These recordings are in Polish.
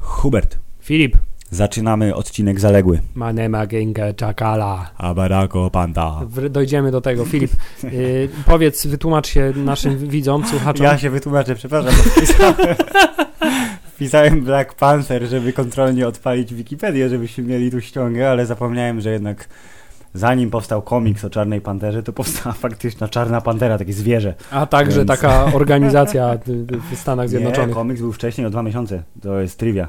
Hubert, Filip, zaczynamy odcinek zaległy. manema gęgę czakala. Abarako panta. W- Dojdziemy do tego. Filip, y, powiedz, wytłumacz się naszym widzom, słuchaczom. Ja się wytłumaczę, przepraszam. Wpisałem, wpisałem Black Panther, żeby kontrolnie odpalić Wikipedię, żebyśmy mieli tu ściągę, ale zapomniałem, że jednak zanim powstał komiks o Czarnej Panterze, to powstała faktyczna Czarna Pantera, takie zwierzę. A także Więc- taka organizacja w Stanach Nie, Zjednoczonych. komiks był wcześniej o dwa miesiące. To jest trivia.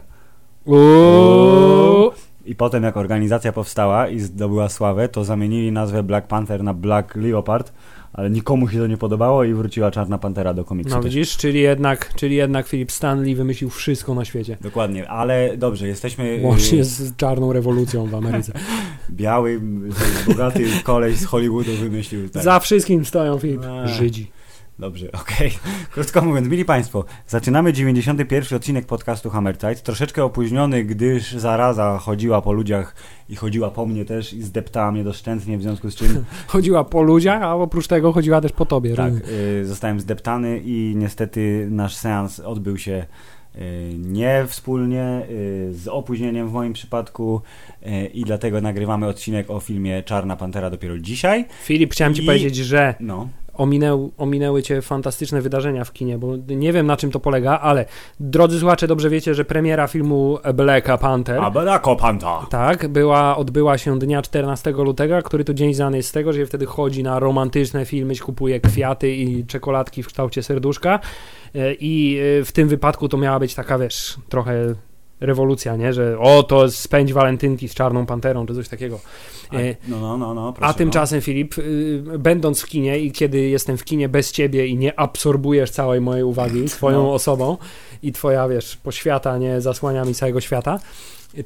Uuu. I potem jak organizacja powstała i zdobyła sławę, to zamienili nazwę Black Panther na Black Leopard, ale nikomu się to nie podobało i wróciła Czarna Pantera do komiksu. No też. widzisz, czyli jednak, czyli jednak Filip Stanley wymyślił wszystko na świecie. Dokładnie, ale dobrze, jesteśmy Łącznie y, z czarną rewolucją w Ameryce. biały, bogaty koleś z Hollywoodu wymyślił tak. Za wszystkim stoją, Filip. Żydzi. Dobrze, okej. Krótko mówiąc, mili Państwo, zaczynamy 91 odcinek podcastu Hammer Tide, troszeczkę opóźniony, gdyż zaraza chodziła po ludziach i chodziła po mnie też i zdeptała mnie doszczętnie, w związku z czym Chodziła po ludziach, a oprócz tego chodziła też po tobie. tak, y, zostałem zdeptany i niestety nasz seans odbył się y, nie wspólnie, y, z opóźnieniem w moim przypadku y, i dlatego nagrywamy odcinek o filmie Czarna Pantera dopiero dzisiaj. Filip, chciałem ci I- powiedzieć, że No, ominęł, ominęły cię fantastyczne wydarzenia w kinie, bo nie wiem na czym to polega, ale drodzy słuchacze, dobrze wiecie, że premiera filmu Black Panther Abarako Panta! tak, była, odbyła się dnia 14 lutego, który to dzień znany jest z tego, że się wtedy chodzi na romantyczne filmy, się kupuje kwiaty i czekoladki w kształcie serduszka E, i e, w tym wypadku to miała być taka, wiesz, trochę rewolucja, nie, że o, to spędź walentynki z Czarną Panterą, czy coś takiego. A, E, no, no, no, no, proszę, A tymczasem, Filip, y, będąc w kinie i kiedy jestem w kinie bez ciebie i nie absorbujesz całej mojej uwagi swoją No. osobą i twoja, wiesz, poświata nie zasłania mi całego świata,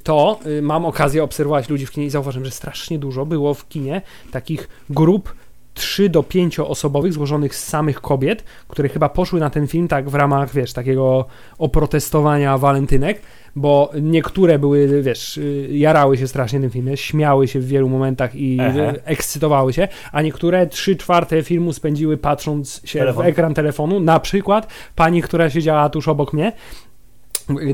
to y, mam okazję obserwować ludzi w kinie i zauważyłem, że strasznie dużo było w kinie takich grup 3 do 5 osobowych złożonych z samych kobiet, które chyba poszły na ten film tak w ramach, wiesz, takiego oprotestowania walentynek, bo niektóre były, wiesz, y, jarały się strasznie tym filmie, śmiały się w wielu momentach i y, ekscytowały się, a niektóre trzy czwarte filmu spędziły patrząc się Telefon. w ekran telefonu, na przykład pani, która siedziała tuż obok mnie,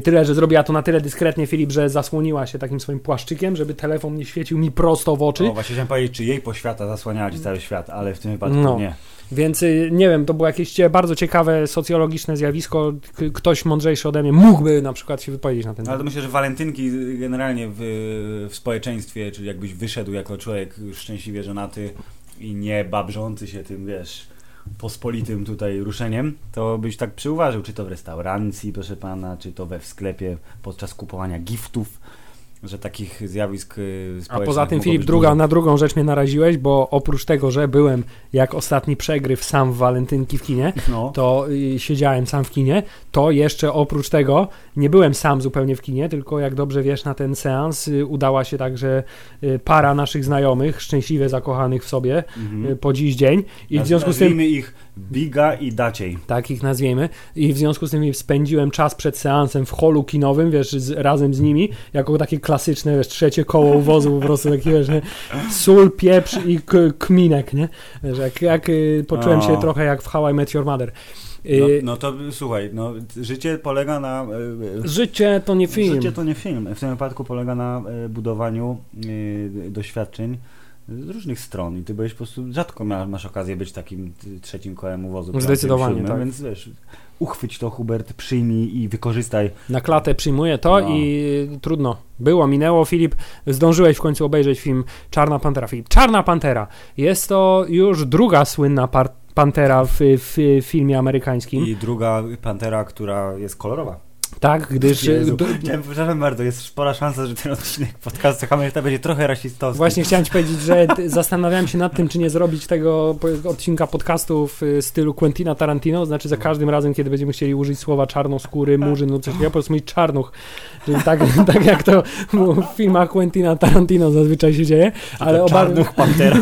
Tyle, że zrobiła to na tyle dyskretnie, Filip, że zasłoniła się takim swoim płaszczykiem, żeby telefon nie świecił mi prosto w oczy. O, właśnie chciałem powiedzieć, czy jej poświata zasłaniała ci cały świat, ale w tym wypadku No. nie. Więc y, nie wiem, to było jakieś bardzo ciekawe socjologiczne zjawisko. Ktoś mądrzejszy ode mnie mógłby na przykład się wypowiedzieć na ten No, ale temat. myślę, że walentynki generalnie w, w społeczeństwie, czyli jakbyś wyszedł jako człowiek szczęśliwie żonaty i nie babrzący się tym, wiesz, pospolitym tutaj ruszeniem, to byś tak przyuważył, czy to w restauracji, proszę pana, czy to we w sklepie podczas kupowania giftów, że takich zjawisk y, A poza tym, Filip, druga, dużo. na drugą rzecz mnie naraziłeś, bo oprócz tego, że byłem jak ostatni przegryw sam w walentynki w kinie, No. to y, siedziałem sam w kinie, to jeszcze oprócz tego nie byłem sam zupełnie w kinie, tylko jak dobrze wiesz, na ten seans y, udała się także y, para naszych znajomych, szczęśliwie zakochanych w sobie Mhm. po dziś dzień i w związku z tym Nazwijmy ich Biga i Daciej. tak ich nazwijmy. I w związku z tym spędziłem czas przed seansem w holu kinowym, wiesz, z, razem z nimi, jako takie klasyczne, wiesz, trzecie koło wozu, po prostu takie, wiesz, nie? sól, pieprz i kminek, nie? Wiesz, jak, jak y, poczułem się O. trochę jak w How I Met Your Mother. No, Y, no to słuchaj, no, życie polega na... y, Życie to nie film. Życie to nie film. W tym wypadku polega na budowaniu doświadczeń z różnych stron i ty byłeś po prostu rzadko ma, masz okazję być takim trzecim kołem uwozu. piątym, Zdecydowanie, tak. Więc wiesz, uchwyć to Hubert, przyjmij i wykorzystaj. Na klatę przyjmuję to No. i trudno. Było, minęło. Filip, zdążyłeś w końcu obejrzeć film Czarna Pantera. Filip, Czarna Pantera. Jest to już druga słynna par- Pantera w, w filmie amerykańskim. I druga Pantera, która jest kolorowa. Tak, gdyż... Jezu. d- Chciałem, przepraszam bardzo, jest spora szansa, że ten odcinek podcastu Hammerta będzie trochę rasistowski. Właśnie chciałem ci powiedzieć, że zastanawiałem się nad tym, czy nie zrobić tego odcinka podcastu w y, stylu Quentina Tarantino, znaczy za każdym razem, kiedy będziemy chcieli użyć słowa czarnoskóry, murzyn lub coś takiego, po prostu mówić czarnuch. Czyli tak, tak jak to w filmach Quentina Tarantino zazwyczaj się dzieje, ale, obawiam,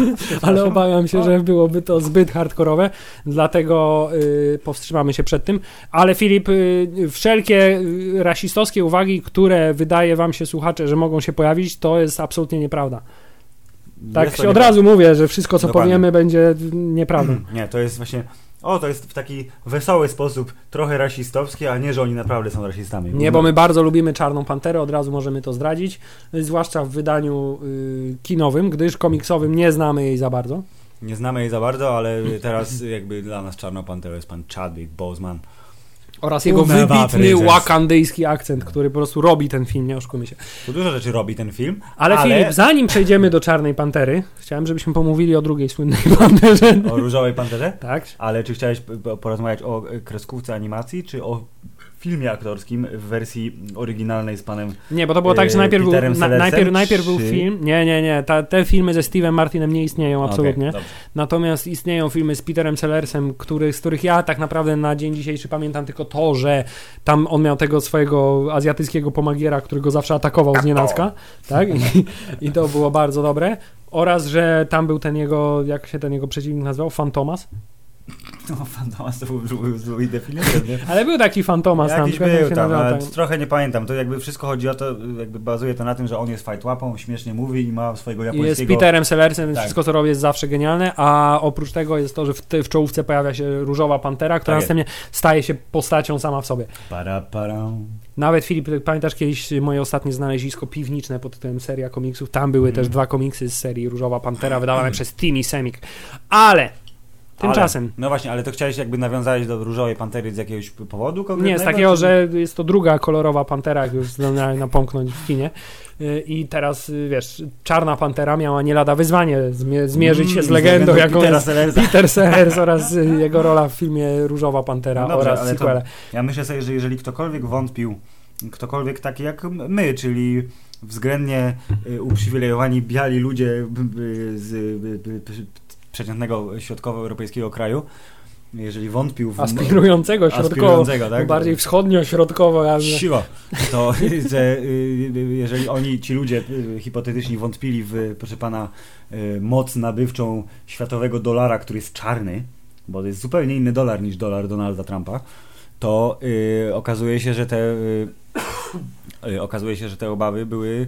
ale obawiam się, że byłoby to zbyt hardkorowe, dlatego y, powstrzymamy się przed tym. Ale Filip, y, wszelkie y, rasistowskie uwagi, które wydaje wam się słuchacze, że mogą się pojawić, to jest absolutnie nieprawda. Tak się od razu mówię, że wszystko co Dokładnie. powiemy będzie nieprawdą. Nie, to jest właśnie. O, to jest w taki wesoły sposób, trochę rasistowski, a nie, że oni naprawdę są rasistami. Nie, bo my bardzo lubimy Czarną Panterę, od razu możemy to zdradzić, zwłaszcza w wydaniu y, kinowym, gdyż komiksowym nie znamy jej za bardzo. Nie znamy jej za bardzo, ale teraz jakby dla nas Czarną Panterą jest pan Chadwick Boseman. Oraz jego Umewa wybitny wakandyjski akcent, który po prostu robi ten film, nie oszukujmy się. Tu dużo rzeczy robi ten film, Ale, ale Filip, zanim przejdziemy do Czarnej Pantery, chciałem, żebyśmy pomówili o drugiej słynnej panterze. o Różowej Panterze. Tak? Ale czy chciałeś porozmawiać o e, kreskówce animacji, czy o filmie aktorskim w wersji oryginalnej z panem Nie, bo to było tak, że Yy, najpierw był, na, najpierw, najpierw był film. Nie, nie, nie. Ta, te filmy ze Steve'em Martinem nie istnieją absolutnie. Dobrze. Natomiast istnieją filmy z Peterem Sellersem, który, z których ja tak naprawdę na dzień dzisiejszy pamiętam tylko to, że tam on miał tego swojego azjatyckiego pomagiera, który go zawsze atakował z nienacka. Tak? I, I to było bardzo dobre. Oraz, że tam był ten jego, jak się ten jego przeciwnik nazywał? Fantomas? No, Fantomas to był, zły definicja, nie? Ale był taki Fantomas tam. Jakiś był tam, ale trochę nie pamiętam. To jakby wszystko chodzi o to, jakby bazuje to na tym, że on jest fight łapą, śmiesznie mówi i ma swojego I jest japońskiego... Peterem Sellersem, więc Tak. wszystko co robi jest zawsze genialne, a oprócz tego jest to, że w, w czołówce pojawia się różowa pantera, która Tak następnie staje się postacią sama w sobie. Para, para. Nawet Filip, pamiętasz kiedyś moje ostatnie znalezisko piwniczne pod tytułem seria komiksów? Tam były Mm. też dwa komiksy z serii Różowa Pantera wydawane przez Timmy Semik. Ale tymczasem Ale, no właśnie, ale to chciałeś jakby nawiązać do Różowej Pantery z jakiegoś powodu nie konkretnego? z takiego, czy- że jest to druga kolorowa pantera, jak już zdążyłem napomknąć w kinie. Y, I teraz, y, wiesz, Czarna Pantera miała nie lada wyzwanie zmie- zmierzyć się Mm, z legendą, jaką Petera jest. Peter Sellers oraz jego rola w filmie Różowa Pantera No dobrze, oraz sequele. Ja myślę sobie, że jeżeli ktokolwiek wątpił, ktokolwiek taki jak my, czyli względnie y, uprzywilejowani biali ludzie z przeciętnego środkowoeuropejskiego kraju, jeżeli wątpił w... Aspirującego środkowo, aspirującego, tak? bardziej wschodnio-środkowo. Ja, Siła. To, że y, y, jeżeli oni, ci ludzie y, hipotetycznie wątpili w, proszę pana, moc nabywczą światowego dolara, który jest czarny, bo to jest zupełnie inny dolar niż dolar Donalda Trumpa, to okazuje się, że te okazuje się, że te obawy były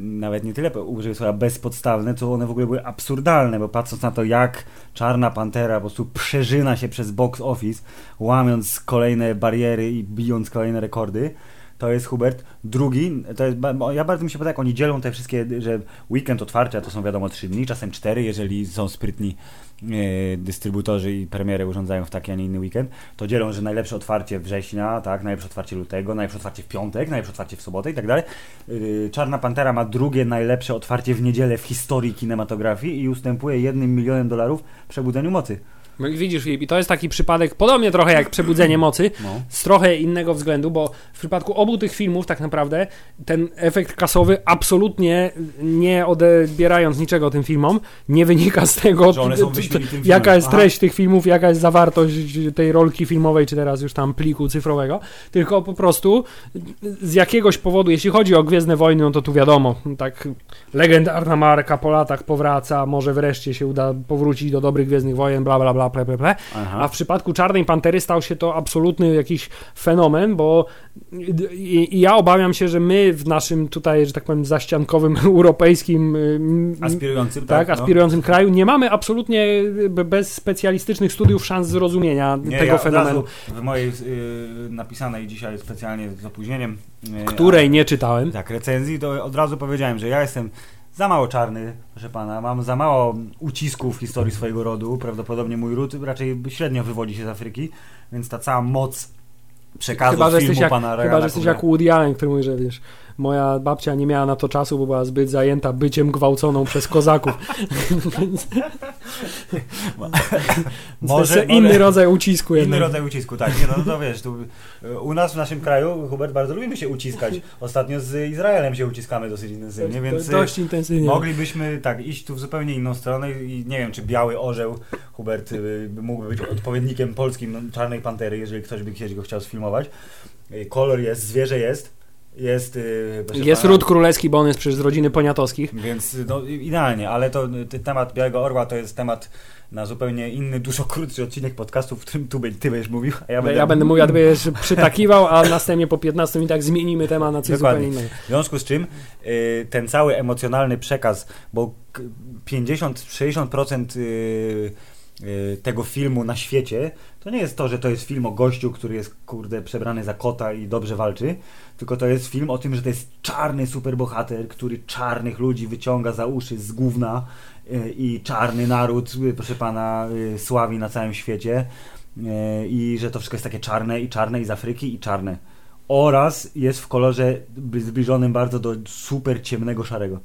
nawet nie tyle użyję słowa bezpodstawne, co one w ogóle były absurdalne, bo patrząc na to, jak Czarna Pantera po prostu przeżyna się przez box office, łamiąc kolejne bariery i bijąc kolejne rekordy, to jest Hubert drugi. To jest, ja bardzo mi się podoba, jak oni dzielą te wszystkie, że weekend otwarcia to są wiadomo trzy dni, czasem cztery, jeżeli są sprytni dystrybutorzy i premiery urządzają w taki, a nie inny weekend, to dzielą, że najlepsze otwarcie września, tak, najlepsze otwarcie lutego, najlepsze otwarcie w piątek, najlepsze otwarcie w sobotę i tak dalej. Yy, Czarna Pantera ma drugie najlepsze otwarcie w niedzielę w historii kinematografii i ustępuje jednym milionem dolarów Przebudzeniu Mocy. No widzisz, Filip, i to jest taki przypadek, podobnie trochę jak Przebudzenie Mocy, No. z trochę innego względu, bo w przypadku obu tych filmów tak naprawdę ten efekt kasowy absolutnie nie odbierając niczego tym filmom, nie wynika z tego, jaka jest Aha. treść tych filmów, jaka jest zawartość tej rolki filmowej, czy teraz już tam pliku cyfrowego, tylko po prostu z jakiegoś powodu, jeśli chodzi o Gwiezdne Wojny, no to tu wiadomo, tak legendarna marka po latach powraca, może wreszcie się uda powrócić do dobrych Gwiezdnych Wojen, bla bla bla, ple, ple, ple. Aha. A w przypadku Czarnej Pantery stał się to absolutny jakiś fenomen, bo i, i ja obawiam się, że my w naszym tutaj, że tak powiem, zaściankowym europejskim ym, Aspirującym, tak, tak? no. aspirującym kraju nie mamy absolutnie y, bez specjalistycznych studiów szans zrozumienia Nie, tego ja fenomenu, w mojej y, napisanej dzisiaj specjalnie z opóźnieniem, y, której a- nie czytałem. tak, recenzji, to od razu powiedziałem, że ja jestem za mało czarny, proszę pana, mam za mało ucisków w historii swojego rodu, prawdopodobnie mój ród raczej średnio wywodzi się z Afryki, więc ta cała moc przekazu Chyba, filmu jak, pana chyba, Ryana że jesteś jak Woody Allen, który mówi, że wiesz, moja babcia nie miała na to czasu, bo była zbyt zajęta byciem gwałconą przez kozaków. Może- inny może- rodzaj ucisku Inny jednak. rodzaj ucisku, tak. Nie, no, no to wiesz, tu, u nas w naszym kraju, Hubert, bardzo lubimy się uciskać. Ostatnio z Izraelem się uciskamy dosyć intensywnie, więc y, Dość intensywnie. moglibyśmy tak iść tu w zupełnie inną stronę i nie wiem, czy Biały Orzeł, Hubert, y, mógłby być odpowiednikiem polskim no, Czarnej Pantery, jeżeli ktoś by kiedyś go chciał sfilmować. Y, Kolor jest, zwierzę jest, Jest, proszę Jest pana, ród królewski, bo on jest przecież z rodziny poniatowskich. Więc no, idealnie, ale to y, temat Białego Orła to jest temat na zupełnie inny, dużo krótszy odcinek podcastu, w którym tu, ty będziesz mówił, a ja będę... Ja będę mówił, a ty będziesz przytakiwał, a następnie po 15 minutach zmienimy temat na coś Dokładnie. zupełnie innego. W związku z czym y, ten cały emocjonalny przekaz, bo k- 50-60% y, y, tego filmu na świecie to nie jest to, że to jest film o gościu, który jest kurde przebrany za kota i dobrze walczy, tylko to jest film o tym, że to jest czarny superbohater, który czarnych ludzi wyciąga za uszy z gówna y, i czarny naród, y, proszę pana, y, sławi na całym świecie y, i że to wszystko jest takie czarne i czarne i z Afryki i czarne oraz jest w kolorze bli- zbliżonym bardzo do super ciemnego szarego.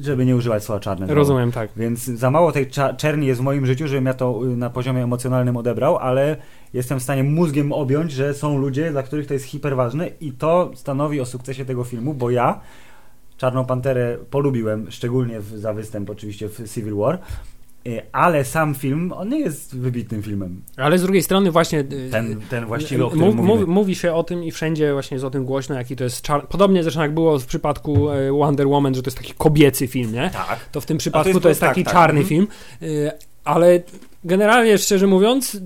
Żeby nie używać słowa czarne. Rozumiem, tak. Więc za mało tej czerni jest w moim życiu, żebym ja to y, na poziomie emocjonalnym odebrał, ale jestem w stanie mózgiem objąć, że są ludzie, dla których to jest hiperważne i to stanowi o sukcesie tego filmu, bo ja Czarną Panterę polubiłem, szczególnie w, za występ oczywiście w Civil War, ale sam film, on nie jest wybitnym filmem. Ale z drugiej strony właśnie... y, Ten, ten właściwy, o Mów- którym mów- Mówi się o tym i wszędzie właśnie jest o tym głośno, jaki to jest czar... Podobnie zresztą jak było w przypadku Wonder Woman, że to jest taki kobiecy film, nie? Tak. To w tym przypadku jest to jest tak, taki tak. czarny Mhm. film, y, ale generalnie, szczerze mówiąc,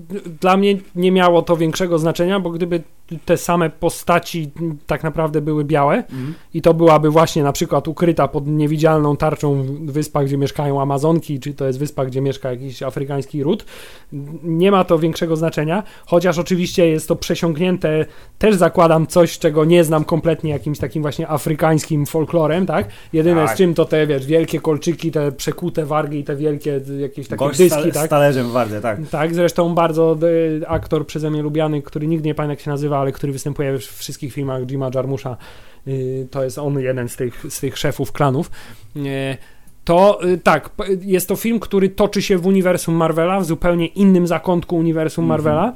dla mnie nie miało to większego znaczenia, bo gdyby te same postaci tak naprawdę były białe Mhm. i to byłaby właśnie na przykład ukryta pod niewidzialną tarczą wyspa, gdzie mieszkają Amazonki, czy to jest wyspa, gdzie mieszka jakiś afrykański ród, nie ma to większego znaczenia, chociaż oczywiście jest to przesiąknięte, też zakładam coś, czego nie znam kompletnie, jakimś takim właśnie afrykańskim folklorem, tak? Jedyne Tak. z czym to te, wiesz, wielkie kolczyki, te przekute wargi i te wielkie jakieś takie Gość dyski, z, tak? z talerzem w wardze, tak. Tak, zresztą bardzo y, aktor przeze mnie lubiany, który nigdy nie pamiętam jak się nazywa, ale który występuje we wszystkich filmach Jima Jarmusza, y, to jest on jeden z tych, z tych szefów klanów. Y, to y, tak, jest to film, który toczy się w uniwersum Marvela, w zupełnie innym zakątku uniwersum Mhm. Marvela.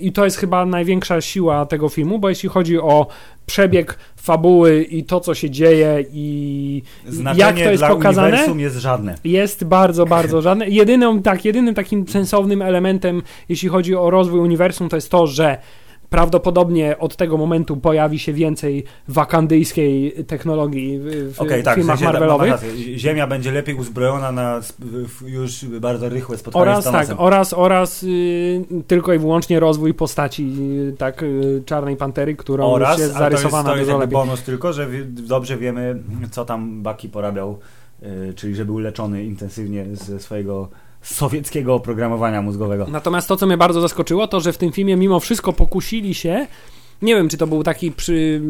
I to jest chyba największa siła tego filmu, bo jeśli chodzi o przebieg fabuły i to, co się dzieje i Znaczenie jak to jest dla pokazane, jest żadne. jest bardzo, bardzo żadne. Jedyną, tak, jedynym takim sensownym elementem, jeśli chodzi o rozwój uniwersum, to jest to, że prawdopodobnie od tego momentu pojawi się więcej wakandyjskiej technologii w, w Okej, tak, w filmach sensie, Marvelowych. rację. Ziemia będzie lepiej uzbrojona na w- już bardzo rychłe spotkanie Oraz z Thanosem. tak, oraz, oraz y, tylko i wyłącznie rozwój postaci y, tak y, Czarnej Pantery, którą Oraz, już jest ale to jest, zarysowana to jest lepiej. bonus tylko, że dobrze wiemy, co tam Bucky porabiał, czyli że był leczony intensywnie ze swojego sowieckiego oprogramowania mózgowego. Natomiast to, co mnie bardzo zaskoczyło, to że w tym filmie mimo wszystko pokusili się. Nie wiem, czy to był taki przy,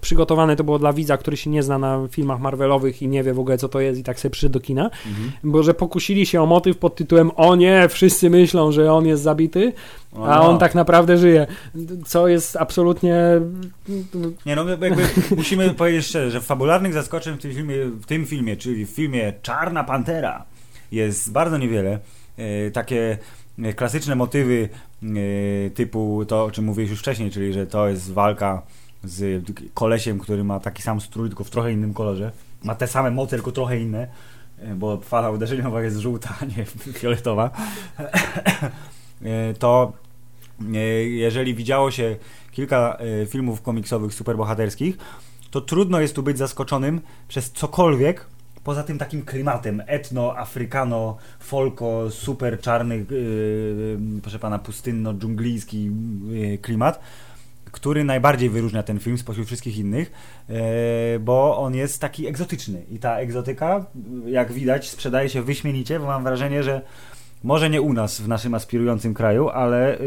przygotowany, to było dla widza, który się nie zna na filmach Marvelowych i nie wie w ogóle, co to jest, i tak sobie przyszedł do kina, Mhm. bo że pokusili się o motyw pod tytułem O nie, wszyscy myślą, że on jest zabity, O, a no. on tak naprawdę żyje. Co jest absolutnie. Nie no, jakby musimy powiedzieć szczerze, że fabularnych zaskoczeń w tym filmie, w tym filmie czyli w filmie Czarna Pantera jest bardzo niewiele. E, takie e, klasyczne motywy e, typu to, o czym mówiłeś już wcześniej, czyli że to jest walka z kolesiem, który ma taki sam strój, tylko w trochę innym kolorze. Ma te same moce, tylko trochę inne, bo fala uderzeniowa jest żółta, a nie fioletowa. To jeżeli widziało się kilka filmów komiksowych superbohaterskich, to trudno jest tu być zaskoczonym przez cokolwiek poza tym takim klimatem etno, afrykano, folko, super czarny, yy, proszę pana, pustynno-dżunglijski yy, klimat, który najbardziej wyróżnia ten film spośród wszystkich innych, yy, bo on jest taki egzotyczny. I ta egzotyka, jak widać, sprzedaje się wyśmienicie, bo mam wrażenie, że może nie u nas, w naszym aspirującym kraju, ale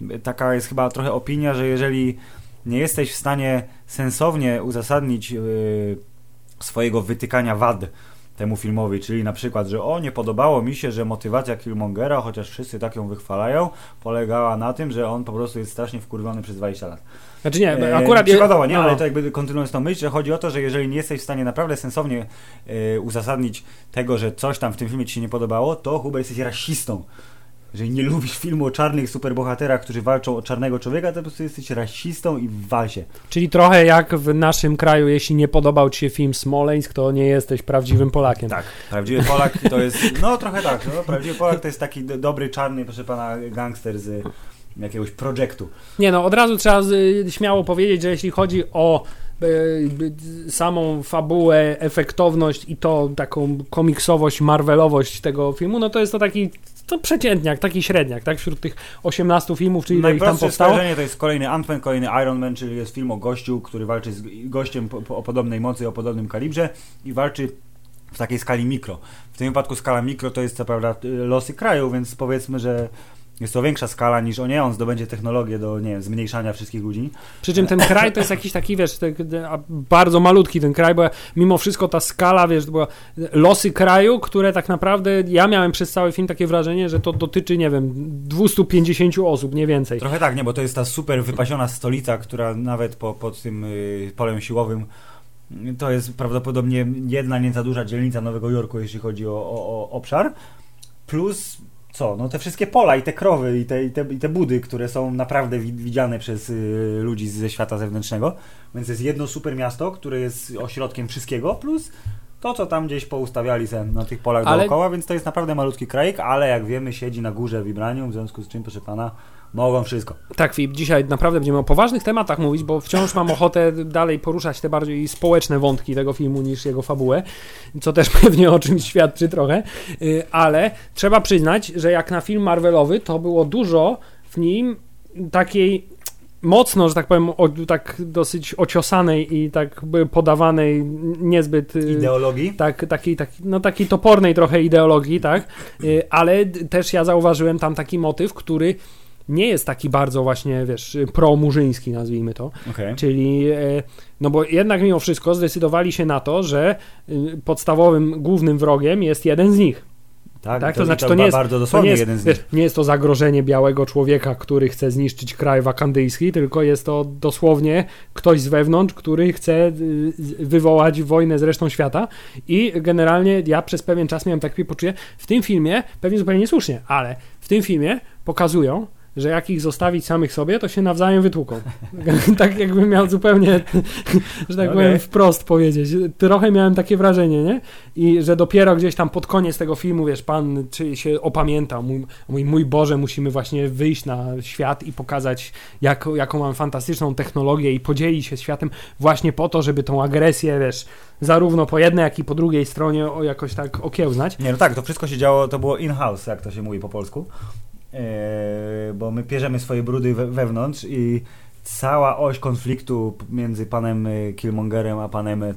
yy, taka jest chyba trochę opinia, że jeżeli nie jesteś w stanie sensownie uzasadnić yy, swojego wytykania wad temu filmowi, czyli na przykład, że o, nie podobało mi się, że motywacja Killmongera, chociaż wszyscy tak ją wychwalają, polegała na tym, że on po prostu jest strasznie wkurwiony przez 20 lat. Znaczy nie, E, akurat. Przykładowo, nie, no. ale to jakby kontynuując tą myśl, że chodzi o to, że jeżeli nie jesteś w stanie naprawdę sensownie e, uzasadnić tego, że coś tam w tym filmie ci się nie podobało, to chyba jesteś rasistą. Jeżeli nie lubisz filmu o czarnych superbohaterach, którzy walczą o czarnego człowieka, to po prostu jesteś rasistą i w walsie. Czyli trochę jak w naszym kraju, jeśli nie podobał Ci się film Smoleńsk, to nie jesteś prawdziwym Polakiem. Tak, prawdziwy Polak to jest, no trochę tak, no, prawdziwy Polak to jest taki do, dobry, czarny, proszę pana, gangster z, jakiegoś projektu. Nie no, od razu trzeba śmiało powiedzieć, że jeśli chodzi o e, samą fabułę, efektowność i to taką komiksowość, marvelowość tego filmu, no to jest to taki to przeciętniak, taki średniak, tak? Wśród tych 18 filmów, czyli ile ich tam powstało. to jest kolejny Ant-Man, kolejny Iron Man, czyli jest film o gościu, który walczy z gościem po, po, o podobnej mocy, o podobnym kalibrze i walczy w takiej skali mikro. W tym wypadku skala mikro to jest co prawda y, losy kraju, więc powiedzmy, że jest to większa skala niż o nie, on zdobędzie technologię do nie wiem, zmniejszania wszystkich ludzi. Przy czym ten kraj to jest jakiś taki, wiesz, te, bardzo malutki ten kraj, bo mimo wszystko ta skala, wiesz, to była losy kraju, które tak naprawdę, ja miałem przez cały film takie wrażenie, że to dotyczy, nie wiem, 250 osób, nie więcej. Trochę tak, nie, bo to jest ta super wypasiona stolica, która nawet po, pod tym y, polem siłowym to jest prawdopodobnie jedna nie za duża dzielnica Nowego Jorku, jeśli chodzi o, o, o obszar. Plus co? No te wszystkie pola i te krowy i te, i te, i te budy, które są naprawdę wi- widziane przez y, ludzi ze świata zewnętrznego. Więc jest jedno super miasto, które jest ośrodkiem wszystkiego, plus to, co tam gdzieś poustawiali se na tych polach Ale- dookoła, więc to jest naprawdę malutki krajek, ale jak wiemy siedzi na górze Vibranium, w związku z czym, proszę pana, mogą wszystko. Tak, Filip, dzisiaj naprawdę będziemy o poważnych tematach mówić, bo wciąż mam ochotę dalej poruszać te bardziej społeczne wątki tego filmu niż jego fabułę, co też pewnie o czymś świadczy trochę, Y, ale trzeba przyznać, że jak na film Marvelowy, to było dużo w nim takiej mocno, że tak powiem, o, tak dosyć ociosanej i tak podawanej niezbyt... y, Ideologii? tak, takiej, tak, no takiej topornej trochę ideologii, tak, Y, ale też ja zauważyłem tam taki motyw, który nie jest taki bardzo właśnie, wiesz, promurzyński, nazwijmy to, Okej. czyli, e, no bo jednak mimo wszystko zdecydowali się na to, że y, podstawowym, głównym wrogiem jest jeden z nich. Tak, Tak, to, to znaczy, to nie jest- bardzo To dosłownie nie jest, jeden z nich. nie jest to zagrożenie białego człowieka, który chce zniszczyć kraj wakandyjski, tylko jest to dosłownie ktoś z wewnątrz, który chce y, wywołać wojnę z resztą świata. I generalnie ja przez pewien czas miałem takie poczucie, w tym filmie, pewnie zupełnie niesłusznie, ale w tym filmie pokazują, że jak ich zostawić samych sobie, to się nawzajem wytłuką. tak jakbym miał zupełnie, że tak Okej. powiem, wprost powiedzieć. Trochę miałem takie wrażenie, nie? I że dopiero gdzieś tam pod koniec tego filmu, wiesz, pan czy się opamiętał, mój, mój, mój Boże, musimy właśnie wyjść na świat i pokazać, jak, jaką mam fantastyczną technologię i podzielić się światem właśnie po to, żeby tą agresję, wiesz, zarówno po jednej, jak i po drugiej stronie o, jakoś tak okiełznać. Nie, no tak, to wszystko się działo, to było in-house, jak to się mówi po polsku. Eee, bo my pierzemy swoje brudy we, wewnątrz i cała oś konfliktu między panem e, Killmongerem a panem e,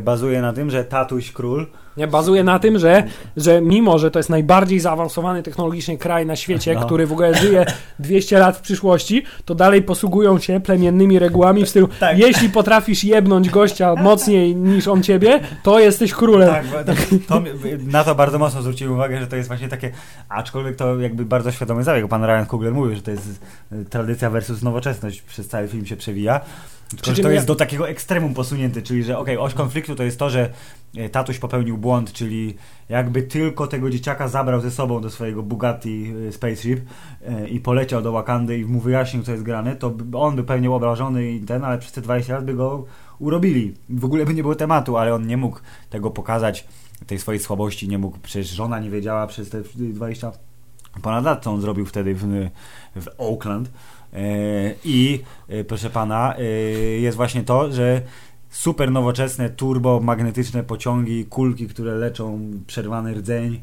bazuje na tym, że tatuś król Nie, bazuje na tym, że, że mimo, że to jest najbardziej zaawansowany technologicznie kraj na świecie, No. który w ogóle żyje 200 lat w przyszłości, to dalej posługują się plemiennymi regułami w stylu, Tak. jeśli potrafisz jebnąć gościa mocniej niż on ciebie, to jesteś królem. Tak, to, mi- na to bardzo mocno zwróciłem uwagę, że to jest właśnie takie, aczkolwiek to jakby bardzo świadomy zabieg. Pan Ryan Coogler mówił, że to jest e, tradycja versus nowoczesność, przez cały film się przewija. Tylko, że to jest do takiego ekstremum posunięte, czyli że okej, oś konfliktu to jest to, że e, tatuś popełnił błąd, czyli jakby tylko tego dzieciaka zabrał ze sobą do swojego Bugatti e, Spaceship e, i poleciał do Wakandy i mu wyjaśnił, co jest grane, to on by pewnie obrażony i ten, ale przez te 20 lat by go urobili. W ogóle by nie było tematu, ale on nie mógł tego pokazać, tej swojej słabości, nie mógł, przecież żona nie wiedziała przez te 20 ponad lat, co on zrobił wtedy w, w Oakland. E, I e, proszę pana, e, jest właśnie to, że super nowoczesne, turbo magnetyczne pociągi, kulki, które leczą przerwany rdzeń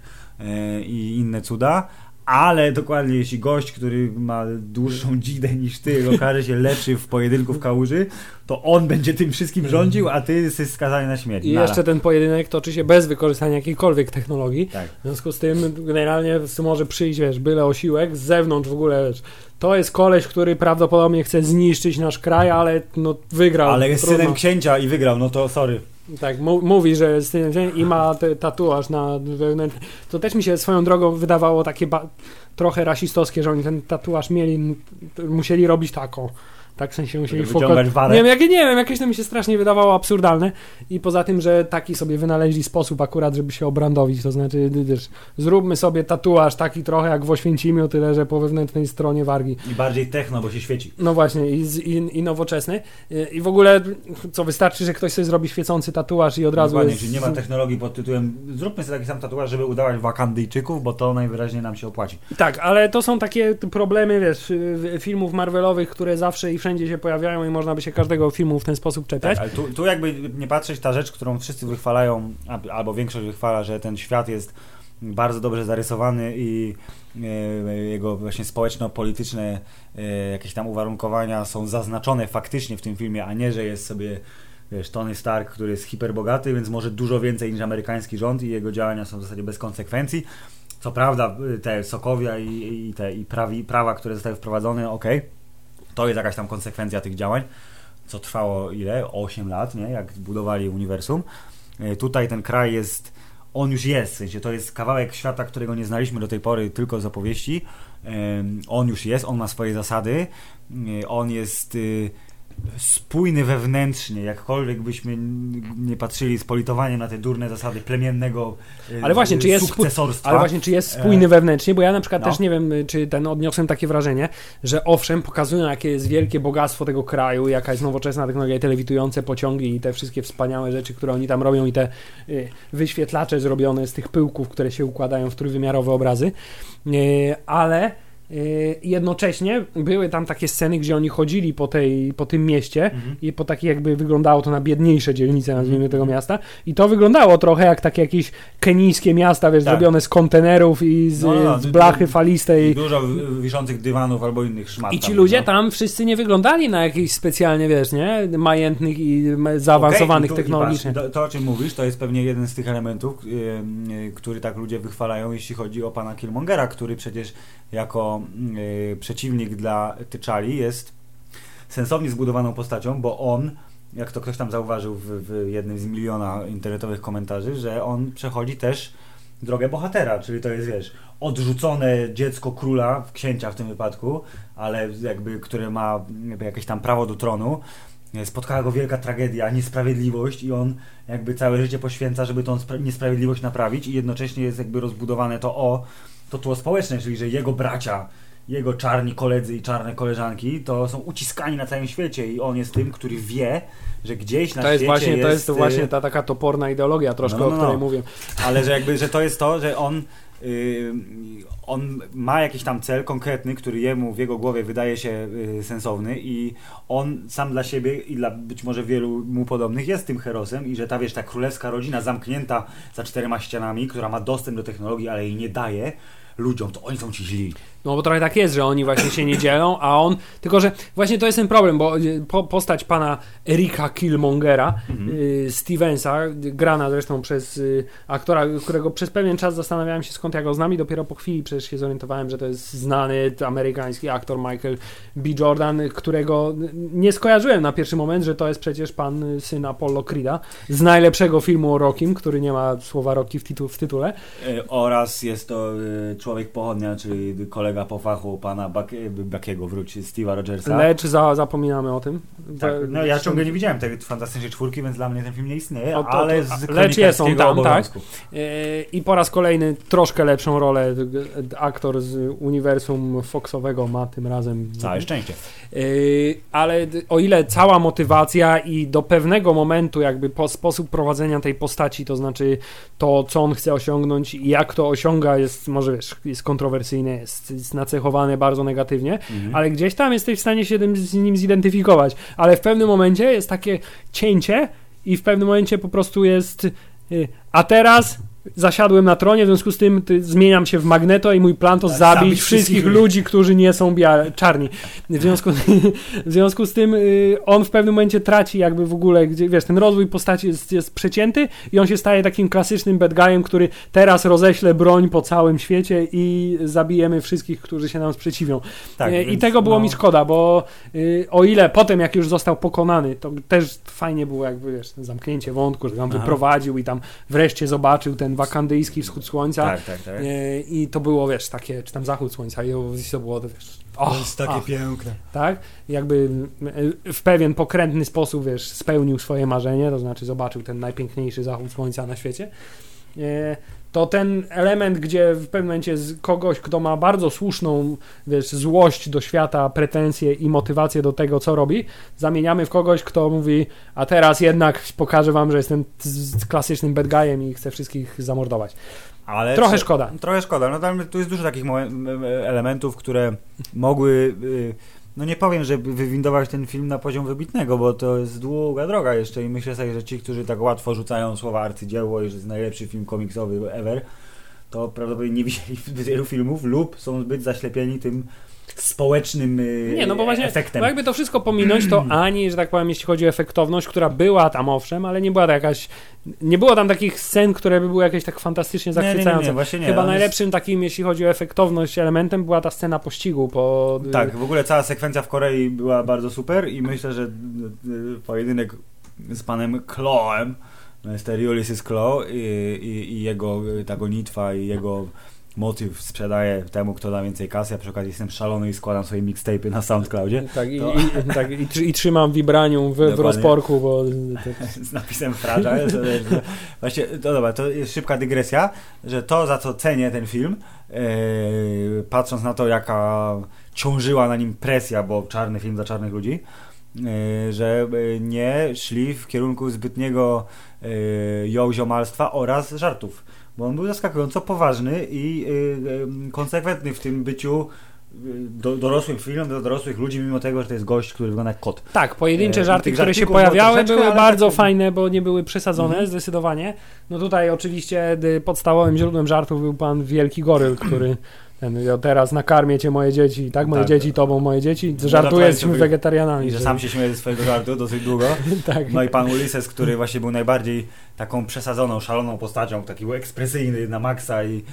i inne cuda. Ale dokładnie, jeśli gość, który ma dłuższą dzidę niż ty, okaże się leczy w pojedynku w kałuży, to on będzie tym wszystkim rządził, a ty jesteś skazany na śmierć. I Nara. jeszcze ten pojedynek toczy się bez wykorzystania jakiejkolwiek technologii. Tak. W związku z tym generalnie może przyjść, wiesz, byle osiłek z zewnątrz w ogóle, wiesz, to jest koleś, który prawdopodobnie chce zniszczyć nasz kraj, ale no wygrał. Ale jest Trudno. synem księcia i wygrał, no to sorry. Tak, mówi, że jest synem księcia i ma tatuaż na wewnętrzny. To też mi się swoją drogą wydawało takie trochę rasistowskie, że oni ten tatuaż mieli, musieli robić taką. Tak, w sensie musieli warę? Nie wiem, jak, nie wiem, jakieś to mi się strasznie wydawało absurdalne i poza tym, że taki sobie wynaleźli sposób akurat, żeby się obrandowić, to znaczy, wiesz, zróbmy sobie tatuaż taki trochę jak w Oświęcimiu, tyle, że po wewnętrznej stronie wargi. I bardziej techno, bo się świeci. No właśnie, i, i, i nowoczesny. I, I w ogóle, co wystarczy, że ktoś sobie zrobi świecący tatuaż i od razu Dokładnie, jest... czyli nie ma technologii pod tytułem zróbmy sobie taki sam tatuaż, żeby udawać Wakandyjczyków, bo to najwyraźniej nam się opłaci. Tak, ale to są takie problemy, wiesz, y, filmów Marvelowych, które zawsze i wszędzie się pojawiają i można by się każdego filmu w ten sposób czepiać. Tak, tu, tu jakby nie patrzeć, ta rzecz, którą wszyscy wychwalają, albo większość wychwala, że ten świat jest bardzo dobrze zarysowany i e, jego właśnie społeczno-polityczne e, jakieś tam uwarunkowania są zaznaczone faktycznie w tym filmie, a nie, że jest sobie wiesz, Tony Stark, który jest hiperbogaty, więc może dużo więcej niż amerykański rząd i jego działania są w zasadzie bez konsekwencji. Co prawda y, te Sokowia i, i te i prawi, prawa, które zostały wprowadzone, okej, to jest jakaś tam konsekwencja tych działań co trwało ile? 8 lat, nie? Jak budowali uniwersum. E, Tutaj ten kraj jest, on już jest, w sensie to jest kawałek świata, którego nie znaliśmy do tej pory tylko z opowieści. Em, On już jest, on ma swoje zasady, E, on jest y, spójny wewnętrznie, jakkolwiek byśmy nie patrzyli z politowaniem na te durne zasady plemiennego y, Ale właśnie, czy jest sukcesorstwa. Ale właśnie, czy jest spójny wewnętrznie, bo ja na przykład no. też nie wiem, czy ten odniosłem takie wrażenie, że owszem, pokazują jakie jest wielkie bogactwo tego kraju, jaka jest nowoczesna technologia, te lewitujące pociągi i te wszystkie wspaniałe rzeczy, które oni tam robią i te y, wyświetlacze zrobione z tych pyłków, które się układają w trójwymiarowe obrazy, y, ale jednocześnie były tam takie sceny, gdzie oni chodzili po, tej, po tym mieście Mhm. i po takiej jakby wyglądało to na biedniejsze dzielnice, nazwijmy tego miasta i to wyglądało trochę jak takie jakieś kenijskie miasta, wiesz, Tak. zrobione z kontenerów i z, No, no, no, z blachy I falistej dużo w- wiszących dywanów albo innych szmat. i ci ludzie no. tam wszyscy nie wyglądali na jakichś specjalnie, wiesz, nie, majętnych i zaawansowanych i i technologicznie. To, to, o czym mówisz, to jest pewnie jeden z tych elementów, yy, yy, który tak ludzie wychwalają, jeśli chodzi o pana Killmongera, który przecież jako yy, przeciwnik dla T'Challi jest sensownie zbudowaną postacią, bo on, jak to ktoś tam zauważył w, w jednym z miliona internetowych komentarzy, że on przechodzi też drogę bohatera, czyli to jest, wiesz, odrzucone dziecko króla, księcia w tym wypadku, ale jakby, które ma jakby jakieś tam prawo do tronu, spotkała go wielka tragedia, niesprawiedliwość i on jakby całe życie poświęca, żeby tą spra- niesprawiedliwość naprawić i jednocześnie jest jakby rozbudowane to o to tło społeczne, czyli że jego bracia, jego czarni koledzy i czarne koleżanki to są uciskani na całym świecie i on jest tym, który wie, że gdzieś na To jest świecie właśnie, to jest y, właśnie ta taka toporna ideologia troszkę, No, no, o no. której mówię. ale że jakby, że to jest to, że on yy, on ma jakiś tam cel konkretny, który jemu w jego głowie wydaje się yy, sensowny i on sam dla siebie i dla być może wielu mu podobnych jest tym herosem i że ta, wiesz, ta królewska rodzina zamknięta za czterema ścianami, która ma dostęp do technologii, ale jej nie daje ludziom, to oni są ci źli. No bo trochę tak jest, że oni właśnie się nie dzielą, a on. Tylko, że właśnie to jest ten problem, bo y, po, postać pana Erika Killmongera, Mhm. y, Stevensa, grana zresztą przez y, aktora, którego przez pewien czas zastanawiałem się skąd ja go znam i dopiero po chwili przecież się zorientowałem, że to jest znany amerykański aktor Michael B. Jordan, którego nie skojarzyłem na pierwszy moment, że to jest przecież pan syn Apollo Creeda z najlepszego filmu o Rockim, który nie ma słowa Rocky w, tytu, w tytule. Oraz jest to człowiek pochodnia, czyli kolega po fachu pana Bak- Bakiego, wróć, Steve'a Rogersa. Lecz za, zapominamy o tym. Tak, no ja ciągle nie widziałem tej fantastycznej czwórki, więc dla mnie ten film nie istnieje, O, to- ale z lecz jest on tam, tak? obowiązku. Yy, I po raz kolejny troszkę lepszą rolę g- aktor z uniwersum Foxowego ma tym razem. Całe szczęście. Yy, ale o ile cała motywacja i do pewnego momentu jakby po, sposób prowadzenia tej postaci, to znaczy to, co on chce osiągnąć i jak to osiąga jest, może wiesz, jest kontrowersyjne, jest, jest nacechowane bardzo negatywnie, Mhm. ale gdzieś tam jesteś w stanie się z nim zidentyfikować. Ale w pewnym momencie jest takie cięcie i w pewnym momencie po prostu jest y, a teraz zasiadłem na tronie, w związku z tym ty, zmieniam się w Magneto i mój plan to Tak, zabić, zabić wszystkich wszystkich ludzi, którzy nie są bia- czarni. W związku, w związku z tym y, on w pewnym momencie traci jakby w ogóle, gdzie, wiesz, ten rozwój postaci jest, jest przecięty i on się staje takim klasycznym bad guyem, który teraz roześle broń po całym świecie i zabijemy wszystkich, którzy się nam sprzeciwią. Tak, E, I więc, tego było no, mi szkoda, bo y, o ile potem, jak już został pokonany, to też fajnie było jakby, wiesz, zamknięcie wątku, że Aha. wyprowadził i tam wreszcie zobaczył ten ten wakandyjski wschód słońca. Tak, tak, tak. E, I to było, wiesz, takie, czy tam zachód słońca, i to było, wiesz, to jest takie ach, piękne. tak? Jakby e, w pewien pokrętny sposób, wiesz, spełnił swoje marzenie, to znaczy zobaczył ten najpiękniejszy zachód słońca na świecie. To ten element, gdzie w pewnym momencie kogoś, kto ma bardzo słuszną, wiesz, złość do świata, pretensje i motywację do tego, co robi, zamieniamy w kogoś, kto mówi, a teraz jednak pokażę wam, że jestem klasycznym bad guyem i chcę wszystkich zamordować. Ale Trochę czy- szkoda. Trochę szkoda. No tam tu jest dużo takich elementów, które mogły. y, No nie powiem, że wywindować ten film na poziom wybitnego, bo to jest długa droga jeszcze i myślę sobie, że ci, którzy tak łatwo rzucają słowa arcydzieło i że jest najlepszy film komiksowy ever, to prawdopodobnie nie widzieli zbyt wielu filmów lub są zbyt zaślepieni tym społecznym y, Nie, no bo właśnie, efektem. bo jakby to wszystko pominąć, to ani, że tak powiem, jeśli chodzi o efektowność, która była tam owszem, ale nie była jakaś, nie było tam takich scen, które by były jakieś tak fantastycznie Nie, nie, nie, zachwycające. nie, właśnie nie. Chyba najlepszym takim, jeśli chodzi o efektowność elementem, była ta scena pościgu po... Tak, w ogóle cała sekwencja w Korei była bardzo super i myślę, że y, y, pojedynek z panem Kloem, Mr. Ulysses Klo i, i, i jego y, ta gonitwa i jego motyw sprzedaje temu, kto da więcej kasy. Ja przy okazji jestem szalony i składam swoje mixtape'y na SoundCloudzie Tak, i, To- i, tak i, i trzymam wibranium w, w rozporku, bo to, z napisem Fragile. To, że- Właśnie, to dobra, to jest szybka dygresja, że to, za co cenię ten film, e, patrząc na to, jaka ciążyła na nim presja, bo czarny film dla czarnych ludzi, e, że e, nie szli w kierunku zbytniego e, jołziomalstwa oraz żartów. Bo on był zaskakująco poważny i e, e, konsekwentny w tym byciu e, do, dorosłym filmem dla dorosłych ludzi, mimo tego, że to jest gość, który wygląda jak kot. Tak, pojedyncze E, żarty, które się pojawiały, były bardzo takie- fajne, bo nie były przesadzone, Mhm. zdecydowanie. No tutaj oczywiście y, podstawowym źródłem żartów był pan Wielki Goryl, który ten, ja teraz nakarmię cię moje dzieci, tak, moje Tak. dzieci, tobą moje dzieci, No, żartuję, jesteśmy wegetarianami. I że sam się śmieje ze swojego żartu dosyć długo. tak. No i pan Ulysses, który właśnie był najbardziej taką przesadzoną, szaloną postacią, taki był ekspresyjny na maksa i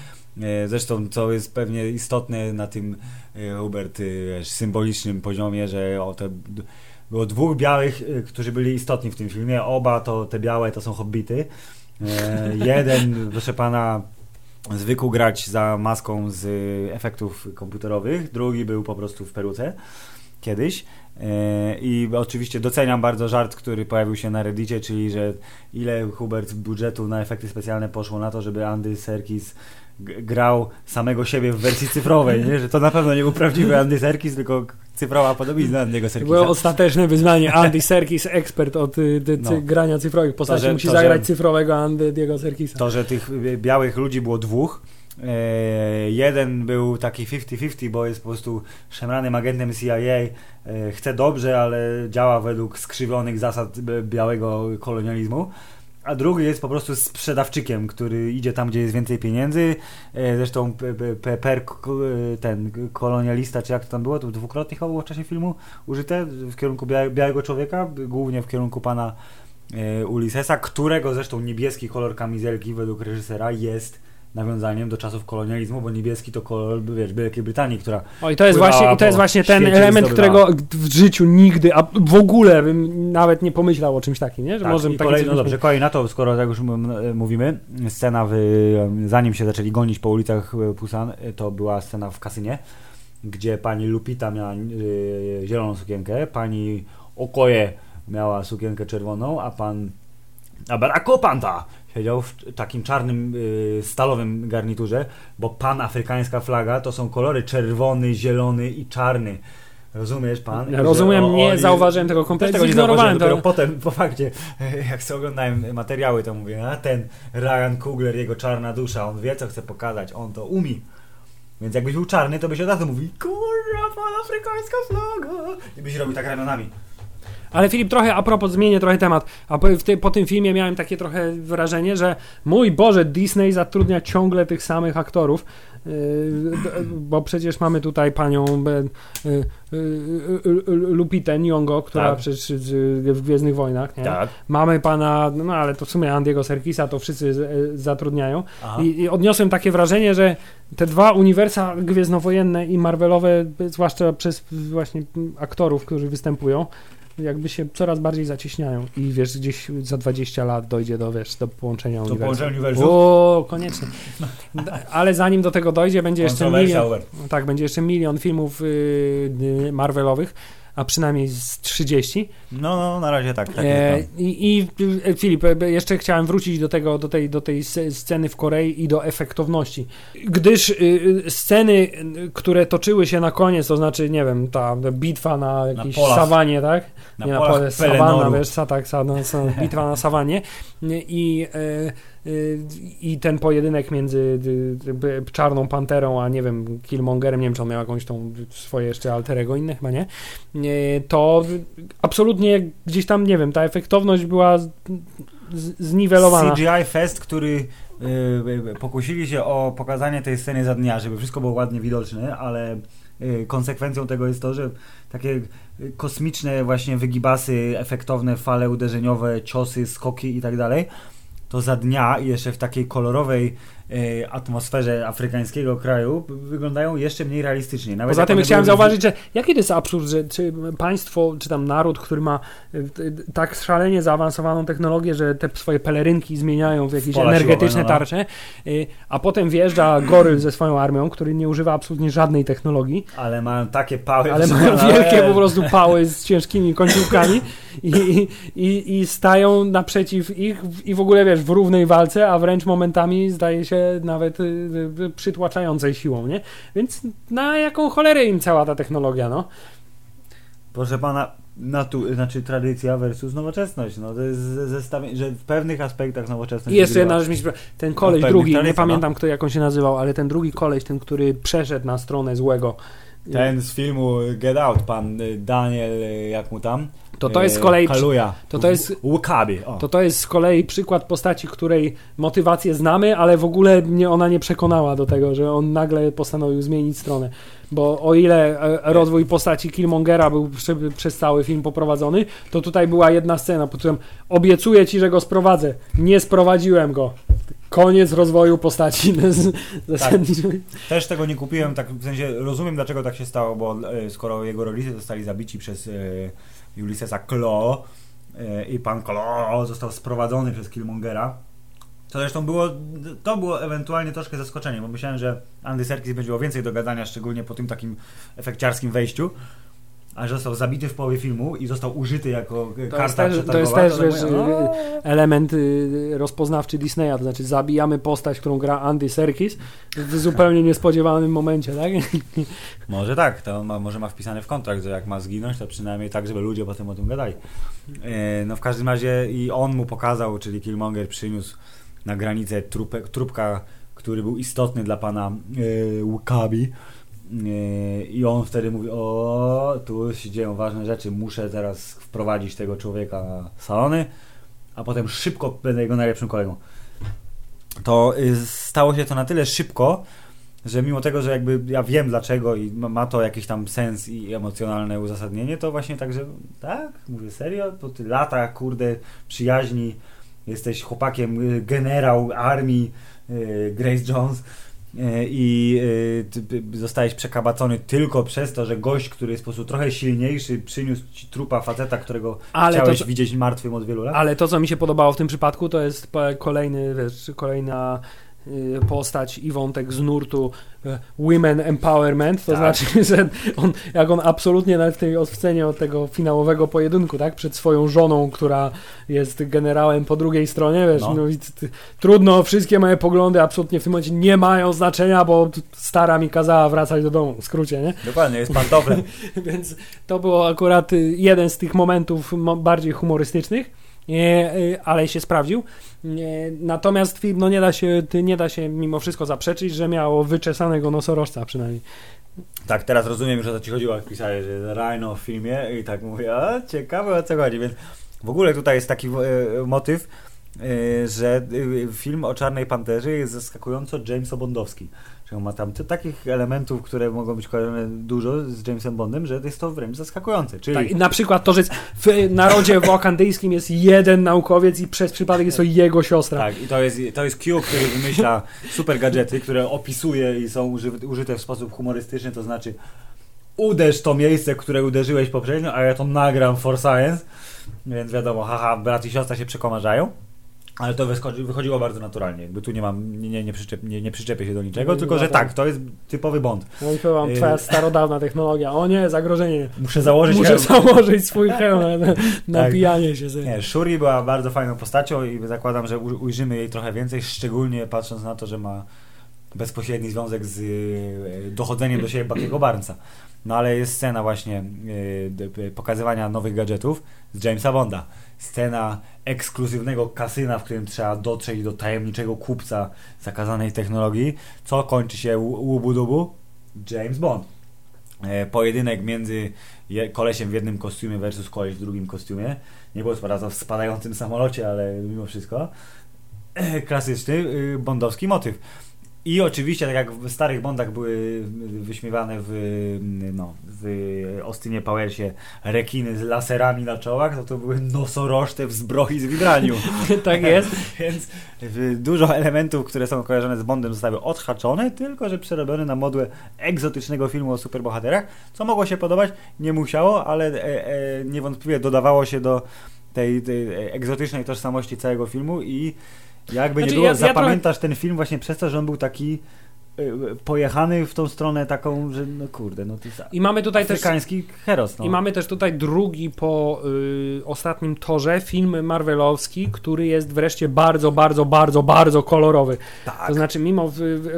e, zresztą co jest pewnie istotne na tym e, Hubert e, wiesz, symbolicznym poziomie, że o, te, było dwóch białych, którzy byli istotni w tym filmie. Oba to te białe to są hobbity. E, jeden, proszę pana, zwykł grać za maską z efektów komputerowych, drugi był po prostu w peruce kiedyś. E, I oczywiście doceniam bardzo żart, który pojawił się na Reddicie, czyli że ile Hubert budżetu na efekty specjalne poszło na to, żeby Andy Serkis grał samego siebie w wersji cyfrowej, nie? że to na pewno nie był prawdziwy Andy Serkis, tylko cyfrowa podobizna Andy'ego To Serkisa. było ostateczne wyznanie. Andy Serkis, ekspert od y, No. grania cyfrowych postaci, że- musi to, zagrać że- cyfrowego Andy Diego Serkisa. To, że tych y, białych ludzi było dwóch. E, jeden był taki 50-50, bo jest po prostu szemranym agentem CIA, e, chce dobrze, ale działa według skrzywionych zasad b- białego kolonializmu. A drugi jest po prostu sprzedawczykiem, który idzie tam, gdzie jest więcej pieniędzy. E, zresztą pe, pe, pe, per, ten kolonialista, czy jak to tam było, to dwukrotnie chyba było w czasie filmu użyte w kierunku bia, białego człowieka, głównie w kierunku pana e, Ulyssesa, którego zresztą niebieski kolor kamizelki według reżysera jest nawiązaniem do czasów kolonializmu, bo niebieski to kolor, wiesz, Wielkiej Brytanii, która O i to jest właśnie, i to jest właśnie ten element, którego w życiu nigdy, a w ogóle bym nawet nie pomyślał o czymś takim, nie? Że Tak, możemy i takie kolej, no dobrze, kolej na to, skoro tak już m- mówimy, scena, w, zanim się zaczęli gonić po ulicach e, Pusan, e, to była scena w kasynie, gdzie pani Lupita miała e, zieloną sukienkę, pani Okoje miała sukienkę czerwoną, a pan a Barack Opanta siedział w takim czarnym, e, stalowym garniturze, bo panafrykańska flaga to są kolory czerwony, zielony i czarny. Rozumiesz pan? Ja rozumiem, o- nie zauważyłem tego kompletnie, tego nie zauważyłem, to. dopiero potem, po fakcie, jak sobie oglądałem materiały, to mówię, a ten Ryan Coogler, jego czarna dusza, on wie, co chce pokazać, on to umie. Więc jakbyś był czarny, to byś od razu mówił, kurwa, panafrykańska flaga. I byś robił tak ramionami. Ale Filip, trochę a propos, zmienię trochę temat. A po, ty, po tym filmie miałem takie trochę wrażenie, że mój Boże, Disney zatrudnia ciągle tych samych aktorów. Yy, bo przecież mamy tutaj panią yy, yy, Lupitę Nyong'o, która Tak. przecież w Gwiezdnych Wojnach, nie? Tak. Mamy pana, no ale to w sumie Andiego Serkisa to wszyscy z- zatrudniają. I, I odniosłem takie wrażenie, że te dwa uniwersa gwiezdnowojenne i Marvelowe, zwłaszcza przez właśnie aktorów, którzy występują, jakby się coraz bardziej zacieśniają i wiesz, gdzieś za 20 lat dojdzie do, wiesz, do połączenia uniwersum. połączenie uniwersum. O, koniecznie. Ale zanim do tego dojdzie, będzie jeszcze milion, tak, będzie jeszcze milion filmów y, y, Marvelowych, a przynajmniej z 30. No, no, na razie tak. tak E, jest, I, i e, Filip, e, jeszcze chciałem wrócić do tego, do tej, do tej sceny w Korei i do efektowności. Gdyż y, y, sceny, y, które toczyły się na koniec, to znaczy, nie wiem, ta bitwa na jakiejś polach. sawanie, tak? na nie na pole, Pelenoru. wiesz, tak, sa, no, bitwa na sawanie i, e, i ten pojedynek między y, y, Czarną Panterą, a nie wiem, Killmongerem, nie wiem, czy on miał jakąś tą swoje jeszcze alterego inne, chyba nie, E, to absolutnie gdzieś tam, nie wiem, ta efektowność była zniwelowana. CGI Fest, który y, y, pokusili się o pokazanie tej sceny za dnia, żeby wszystko było ładnie widoczne, ale y, konsekwencją tego jest to, że takie y, kosmiczne właśnie wygibasy, efektowne fale uderzeniowe, ciosy, skoki i tak dalej, to za dnia i jeszcze w takiej kolorowej y, atmosferze afrykańskiego kraju wyglądają jeszcze mniej realistycznie. Nawet Poza tym chciałem były- zauważyć, że jaki to jest absurd, że czy państwo, czy tam naród, który ma y, tak szalenie zaawansowaną technologię, że te swoje pelerynki zmieniają w jakieś Pola energetyczne siłowe, no, no. tarcze, y, a potem wjeżdża goryl ze swoją armią, który nie używa absolutnie żadnej technologii, Ale mają takie pały. ale mają wielkie po prostu pały z ciężkimi końcówkami i, i, i stają naprzeciw ich i w ogóle wiesz, w równej walce, a wręcz momentami zdaje się nawet y, y, przytłaczającej siłą, nie? Więc na jaką cholerę im cała ta technologia, no? Proszę pana, natu, znaczy tradycja versus nowoczesność. No to jest ze- zestawienie, że w pewnych aspektach nowoczesność. I jeszcze jedna rzecz mi się... Ten koleś pewnych drugi, nie tradycji, pamiętam kto jak on się nazywał, ale ten drugi koleś, ten, który przeszedł na stronę złego. Ten z filmu Get Out, pan y, Daniel, y, jak mu tam? To to jest z kolei... Kaluja. to to jest- Łukabi. O. To to jest z kolei przykład postaci, której motywację znamy, ale w ogóle mnie ona nie przekonała do tego, że on nagle postanowił zmienić stronę. Bo o ile e, rozwój postaci Killmongera był prze, przez cały film poprowadzony, to tutaj była jedna scena, pod którą obiecuję ci, że go sprowadzę. Nie sprowadziłem go. Koniec rozwoju postaci. Zasadniczo. Też tego nie kupiłem, tak w sensie rozumiem dlaczego tak się stało, bo y, skoro jego rodzice zostali zabici przez y, Ulyssesa Klo y, i pan Klo został sprowadzony przez Killmongera, to zresztą było, to było ewentualnie troszkę zaskoczenie, bo myślałem, że Andy Serkis będzie miał więcej do gadania, szczególnie po tym takim efekciarskim wejściu, a że został zabity w połowie filmu i został użyty jako y, To karta jest też, to jest też to wiesz, mówię, "O". element y, rozpoznawczy Disneya, to znaczy zabijamy postać, którą gra Andy Serkis w zupełnie niespodziewanym momencie, tak? Może tak, to ma, może ma wpisane w kontrakt, że jak ma zginąć, to przynajmniej tak, żeby ludzie potem o tym gadali. E, no w każdym razie i on mu pokazał, czyli Killmonger przyniósł na granicę trupek, trupka, który był istotny dla pana Wakabi. E, I on wtedy mówi, o tu się dzieją ważne rzeczy, muszę teraz wprowadzić tego człowieka na salony, a potem szybko będę jego najlepszym kolegą. To y, stało się to na tyle szybko, że mimo tego, że jakby ja wiem dlaczego i ma, to jakiś tam sens i emocjonalne uzasadnienie, to właśnie tak, że tak, mówię serio, po ty lata, kurde, przyjaźni, jesteś chłopakiem, y, generał armii y, Grace Jones i y, ty, ty zostałeś przekabacony tylko przez to, że gość, który jest po prostu trochę silniejszy, przyniósł ci trupa faceta, którego Ale to, chciałeś co- widzieć martwym od wielu lat. ale to, co mi się podobało w tym przypadku, to jest kolejny, wiesz, kolejna postać i wątek z nurtu y, Women Empowerment, to Tak. znaczy, że on, jak on absolutnie nawet w tej w scenie od tego finałowego pojedynku, tak, przed swoją żoną, która jest generałem po drugiej stronie, wiesz, No. no. trudno, wszystkie moje poglądy absolutnie w tym momencie nie mają znaczenia, bo stara mi kazała wracać do domu, w skrócie, nie? Dokładnie, jest pantoflem. Więc to było akurat y, jeden z tych momentów mo- bardziej humorystycznych, y, ale się sprawdził. Natomiast film, no nie da, się, nie da się mimo wszystko zaprzeczyć, że miało wyczesanego nosorożca przynajmniej. Tak, teraz rozumiem już o co ci chodziło, jak pisałeś, że Rhino w filmie i tak mówię, a ciekawe o co chodzi, więc w ogóle tutaj jest taki e, motyw, e, że e, film o Czarnej Panterze jest zaskakująco James Bondowski. Że on ma tam ty- takich elementów, które mogą być kojarzone dużo z Jamesem Bondem, że jest to wręcz zaskakujące. Czyli Tak, na przykład to, że w narodzie wakandyjskim jest jeden naukowiec i przez przypadek jest to jego siostra. Tak, i to jest, to jest Q, który wymyśla super gadżety, które opisuje i są uży, użyte w sposób humorystyczny, to znaczy uderz to miejsce, które uderzyłeś poprzednio, a ja to nagram for science. Więc wiadomo, haha, brat i siostra się przekomarzają. Ale to wychodzi, wychodziło bardzo naturalnie. Jakby tu nie mam, nie, nie, przyczep, nie, nie przyczepię się do niczego, No, tylko że no tak. tak, to jest typowy bond. No i powiem, Y- twoja starodawna technologia. O nie, zagrożenie. Muszę założyć Muszę hełm. założyć swój hełm na napijanie się. Sobie. Nie, Shuri była bardzo fajną postacią i zakładam, że ujrzymy jej trochę więcej, szczególnie patrząc na to, że ma bezpośredni związek z y, dochodzeniem do siebie Buckiego Barnesa. No ale jest scena właśnie y, pokazywania nowych gadżetów z Jamesa Bonda. Scena ekskluzywnego kasyna, w którym trzeba dotrzeć do tajemniczego kupca zakazanej technologii. Co kończy się łubu-dubu? James Bond. E, Pojedynek między kolesiem w jednym kostiumie versus koleś w drugim kostiumie. Nie było co w spadającym samolocie, ale mimo wszystko. E, Klasyczny y, bondowski motyw. I oczywiście, tak jak w starych Bondach były wyśmiewane w, no, w Austynie Powersie rekiny z laserami na czołach, to to były nosorożce w zbroi z wibraniu. tak jest. Więc dużo elementów, które są kojarzone z Bondem zostały odhaczone, tylko że przerobione na modłę egzotycznego filmu o superbohaterach, co mogło się podobać, nie musiało, ale e, e, niewątpliwie dodawało się do tej, tej egzotycznej tożsamości całego filmu i jakby Znaczy, nie było, ja- ja zapamiętasz ten film właśnie przez to, że on był taki pojechany w tą stronę taką, że no kurde, no to jest I mamy tutaj też afrykański heros. No. I mamy też tutaj drugi po y, ostatnim torze film Marvelowski, który jest wreszcie bardzo, bardzo, bardzo, bardzo kolorowy. tak. To znaczy, mimo,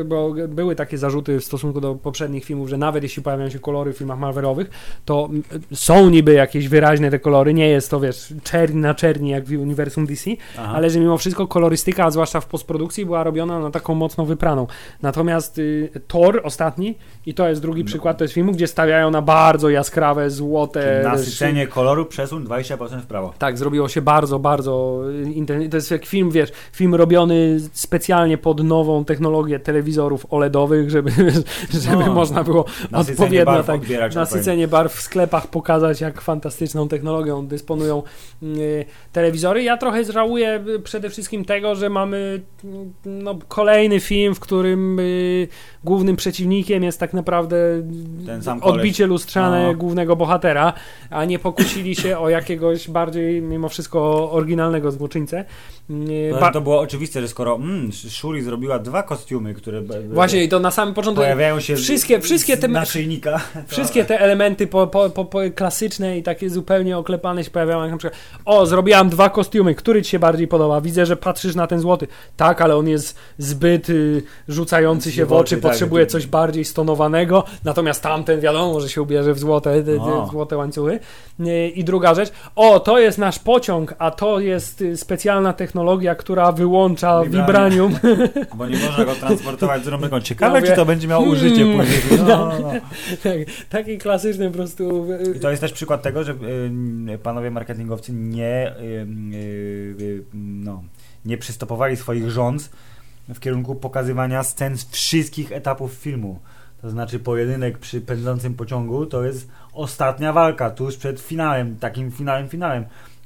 bo były takie zarzuty w stosunku do poprzednich filmów, że nawet jeśli pojawiają się kolory w filmach Marvelowych, to są niby jakieś wyraźne te kolory, nie jest to, wiesz, czerni na czerni jak w uniwersum DC, Aha. ale że mimo wszystko kolorystyka, a zwłaszcza w postprodukcji, była robiona na taką mocno wypraną. Natomiast y, Thor ostatni, i to jest drugi No. przykład, to jest filmu, gdzie stawiają na bardzo jaskrawe, złote... Czyli nasycenie koloru przesuń 20% w prawo. tak, zrobiło się bardzo, bardzo intensywnie. To jest jak film, wiesz, film robiony specjalnie pod nową technologię telewizorów OLEDowych, żeby, żeby No. można było Nasycenie odpowiednio barw tak, odbierać, tak nasycenie barw w sklepach pokazać, jak fantastyczną technologią dysponują y, telewizory. Ja trochę żałuję y, przede wszystkim tego, że mamy y, no, kolejny film, w którym y, głównym przeciwnikiem jest tak naprawdę Ten sam koleś. odbicie lustrzane No. głównego bohatera, a nie pokusili się o jakiegoś bardziej mimo wszystko oryginalnego złoczyńcę. Y, To, było oczywiste, że skoro mm, Shuri zrobiła dwa kostiumy, które Właśnie i to na samym początku pojawiają się wszystkie- z, wszystkie te- naszyjnika. Wszystkie te elementy po, po, po, po klasyczne i takie zupełnie oklepane się pojawiają, jak na przykład o, zrobiłam dwa kostiumy, który ci się bardziej podoba? Widzę, że patrzysz na ten złoty. Tak, ale on jest zbyt y, rzucający się w W oczy, tak, potrzebuje coś bardziej stonowanego, natomiast tamten wiadomo, że się ubierze w złote, te, te No. złote łańcuchy. I druga rzecz, o, to jest nasz pociąg, a to jest y, specjalna technologia, która wyłącza Vibranium. Bo nie można go transportować z rąbką. Ciekawe, Ja czy to będzie miało użycie hmm. później. No, no, no. tak, taki klasyczny po prostu... y, I to jest też przykład tego, że y, panowie marketingowcy nie, no, nie przystopowali swoich rząd w kierunku pokazywania scen z wszystkich etapów filmu. To znaczy pojedynek przy pędzącym pociągu to jest ostatnia walka, tuż przed finałem, takim finałem, finałem.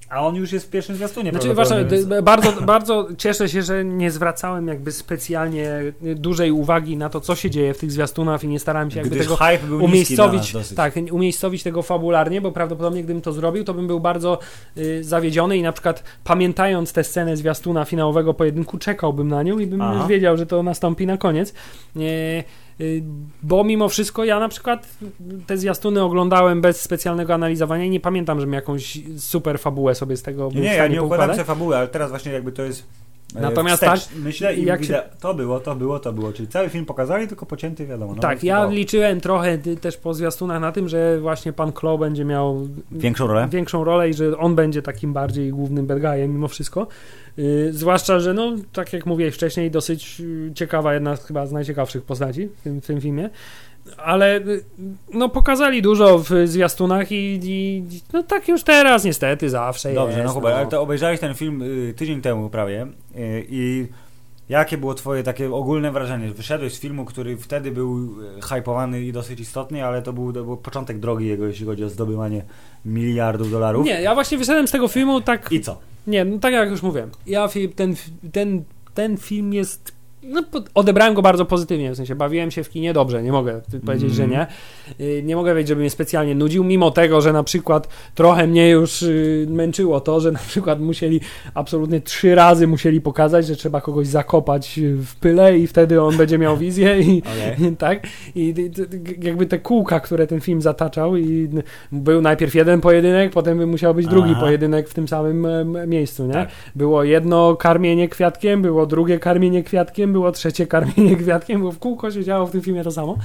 A on już jest w pierwszym zwiastunie. Znaczy, właśnie, więc- bardzo, bardzo cieszę się, że nie zwracałem jakby specjalnie dużej uwagi na to, co się dzieje w tych zwiastunach i nie starałem się jakby Gdyż tego nas umiejscowić, tak, umiejscowić tego fabularnie, bo prawdopodobnie gdybym to zrobił, to bym był bardzo y, zawiedziony i na przykład pamiętając tę scenę zwiastuna finałowego pojedynku, czekałbym na nią i bym Aha. już wiedział, że to nastąpi na koniec. Y, bo mimo wszystko ja na przykład te zwiastuny oglądałem bez specjalnego analizowania i nie pamiętam, żebym jakąś super fabułę sobie z tego Nie, był w nie, ja nie układam sobie fabuły, ale teraz właśnie jakby to jest Natomiast wstecz. myślę i jak widzę, to było, to było, to było, czyli cały film pokazali, tylko pocięty wiadomo. No, tak, ja liczyłem trochę y, też po zwiastunach na tym, że właśnie pan Klo będzie miał Większą rolę? większą rolę i że on będzie takim bardziej głównym bad guyem mimo wszystko. Yy, zwłaszcza, że no, tak jak mówiłeś wcześniej, dosyć yy, ciekawa, jedna z, chyba z najciekawszych postaci w tym, w tym filmie. Ale yy, no, pokazali dużo w zwiastunach i, i no tak już teraz niestety zawsze Dobrze, jest. no Hubert, ale to obejrzałeś ten film y, tydzień temu prawie y, i jakie było twoje takie ogólne wrażenie? Wyszedłeś z filmu, który wtedy był y, hypowany i dosyć istotny, ale to był, to był początek drogi jego, jeśli chodzi o zdobywanie miliardów dolarów. Nie, ja właśnie wyszedłem z tego filmu tak I co? Nie, no tak jak już mówiłem. Ja ten, ten, ten film jest no, odebrałem go bardzo pozytywnie, w sensie bawiłem się w kinie dobrze, nie mogę powiedzieć, mm. że nie. Y, nie mogę powiedzieć, żeby mnie specjalnie nudził, mimo tego, że na przykład trochę mnie już y, męczyło to, że na przykład musieli absolutnie trzy razy musieli pokazać, że trzeba kogoś zakopać w pyle i wtedy on będzie miał wizję i okay. tak. I jakby te kółka, które ten film zataczał i był najpierw jeden pojedynek, potem by musiał być drugi Aha. pojedynek w tym samym miejscu, nie? Tak. Było jedno karmienie kwiatkiem, było drugie karmienie kwiatkiem, było trzecie karmienie kwiatkiem, bo w kółko się działo w tym filmie to samo.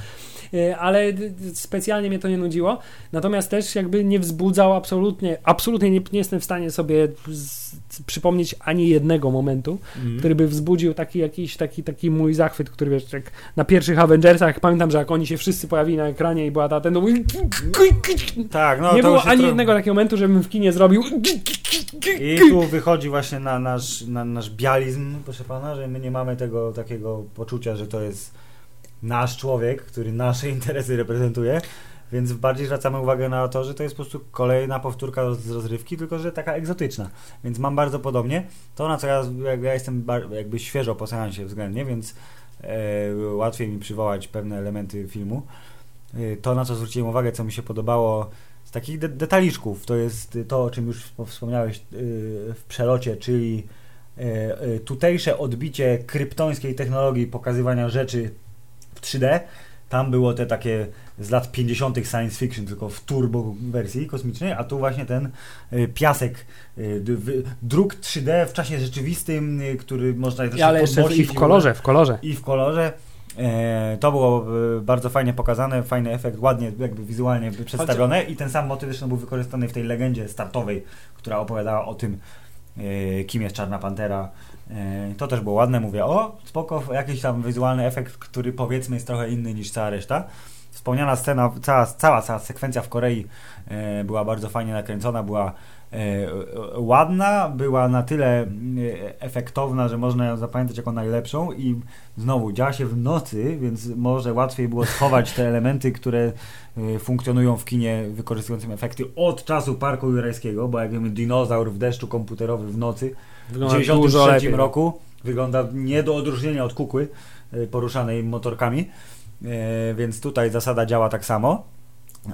E, ale specjalnie mnie to nie nudziło. Natomiast też jakby nie wzbudzał absolutnie, absolutnie nie, nie jestem w stanie sobie z, przypomnieć ani jednego momentu, mm. który by wzbudził taki jakiś taki, taki mój zachwyt, który wiesz, jak na pierwszych Avengersach, pamiętam, że jak oni się wszyscy pojawili na ekranie i była ta ten tak, no, nie było ani jednego takiego momentu, żebym w kinie zrobił i tu wychodzi właśnie na nasz, na nasz bializm, proszę pana, że my nie mamy tego takiego poczucia, że to jest nasz człowiek, który nasze interesy reprezentuje, więc bardziej zwracamy uwagę na to, że to jest po prostu kolejna powtórka z rozrywki, tylko że taka egzotyczna. Więc mam bardzo podobnie. To, na co ja, ja jestem jakby świeżo po seansie względnie, więc e, łatwiej mi przywołać pewne elementy filmu. E, to, na co zwróciłem uwagę, co mi się podobało takich de detaliczków, to jest to, o czym już wspomniałeś e, w przelocie, czyli e, e, tutejsze odbicie kryptońskiej technologii pokazywania rzeczy 3D. Tam było te takie z lat 50. science fiction, tylko w turbo wersji kosmicznej, a tu właśnie ten y, piasek, y, druk 3D w czasie rzeczywistym, y, który można też Ale jeszcze i w kolorze, w kolorze. I w kolorze. E, to było bardzo fajnie pokazane, fajny efekt, ładnie jakby wizualnie przedstawione i ten sam motyw zresztą był wykorzystany w tej legendzie startowej, która opowiadała o tym, kim jest Czarna Pantera, E, to też było ładne, mówię, o, spoko, jakiś tam wizualny efekt, który powiedzmy jest trochę inny niż cała reszta. Wspomniana scena, cała, cała, cała sekwencja w Korei e, była bardzo fajnie nakręcona, była e, ładna, była na tyle efektowna, że można ją zapamiętać jako najlepszą i znowu działa się w nocy, więc może łatwiej było schować te elementy, które funkcjonują w kinie wykorzystującym efekty od czasu Parku Jurajskiego, bo jak wiemy dinozaur w deszczu komputerowy w nocy Wygląda w 1993 roku. Wygląda nie do odróżnienia od kukły e, poruszanej motorkami, e, więc tutaj zasada działa tak samo.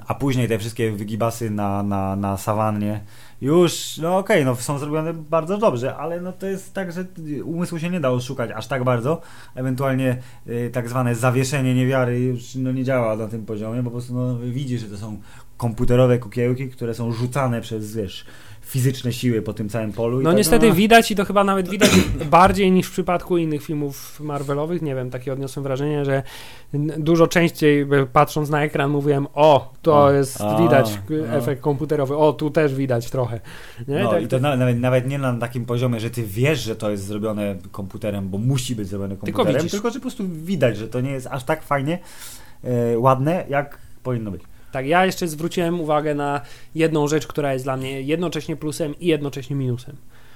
A później te wszystkie wygibasy na, na, na sawannie już, no okej, okay, no są zrobione bardzo dobrze, ale no to jest tak, że umysłu się nie da oszukać aż tak bardzo. Ewentualnie y, tak zwane zawieszenie niewiary już no, nie działa na tym poziomie, bo po prostu no, widzisz, że to są komputerowe kukiełki, które są rzucane przez, wiesz, fizyczne siły po tym całym polu. No niestety no... widać i to chyba nawet widać bardziej niż w przypadku innych filmów Marvelowych. Nie wiem, takie odniosłem wrażenie, że dużo częściej patrząc na ekran mówiłem, o, to o, jest, a, widać a. efekt komputerowy, o, tu też widać trochę. Nie? No tak, i to nawet, nawet nie na takim poziomie, że ty wiesz, że to jest zrobione komputerem, bo musi być zrobione komputerem, tylko, tylko że po prostu widać, że to nie jest aż tak fajnie e, ładne, jak powinno być. Tak, ja jeszcze zwróciłem uwagę na jedną rzecz, która jest dla mnie jednocześnie plusem i jednocześnie minusem.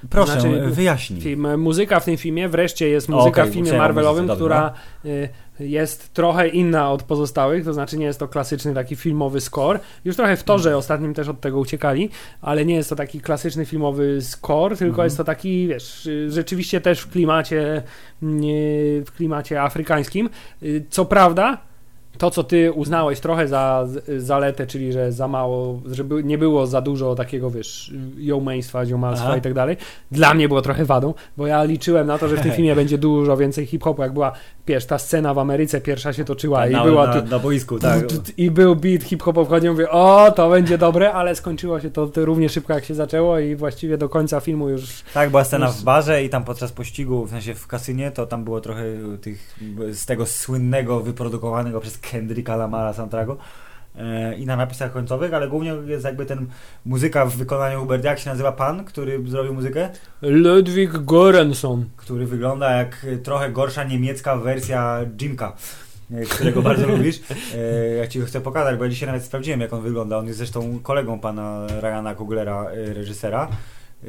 Proszę, znaczy, wyjaśnij. Film, muzyka w tym filmie, wreszcie jest muzyka okay, w filmie Marvelowym, która y, jest trochę inna od pozostałych, to znaczy nie jest to klasyczny taki filmowy score. Już trochę w torze ostatnim też od tego uciekali, ale nie jest to taki klasyczny filmowy score, tylko mm -hmm. jest to taki, wiesz, rzeczywiście też w klimacie w klimacie afrykańskim. Y, co prawda, to, co ty uznałeś trochę za zaletę, czyli że za mało, żeby nie było za dużo takiego, wiesz, jołmeństwa, ziomalstwa i tak dalej, dla mnie było trochę wadą, bo ja liczyłem na to, że w tym filmie będzie dużo więcej hip-hopu, jak była, wiesz, ta scena w Ameryce pierwsza się toczyła tak, i na, była... Na, na boisku, tak. I był beat hip-hopowy, wchodzi mówię, o, to będzie dobre, ale skończyło się to, to równie szybko, jak się zaczęło i właściwie do końca filmu już... Tak, była scena już... w barze i tam podczas pościgu, w sensie w kasynie, to tam było trochę tych, z tego słynnego, wyprodukowanego przez Kendricka Lamara soundtracku i na napisach końcowych, ale głównie jest jakby ten muzyka w wykonaniu Hubert, jak się nazywa pan, który zrobił muzykę? Ludwig Göransson. Który wygląda jak trochę gorsza niemiecka wersja Jimka e, którego bardzo lubisz. E, ja ci chcę pokazać, bo ja dzisiaj nawet sprawdziłem, jak on wygląda. On jest zresztą kolegą pana Ryana Kuglera, reżysera,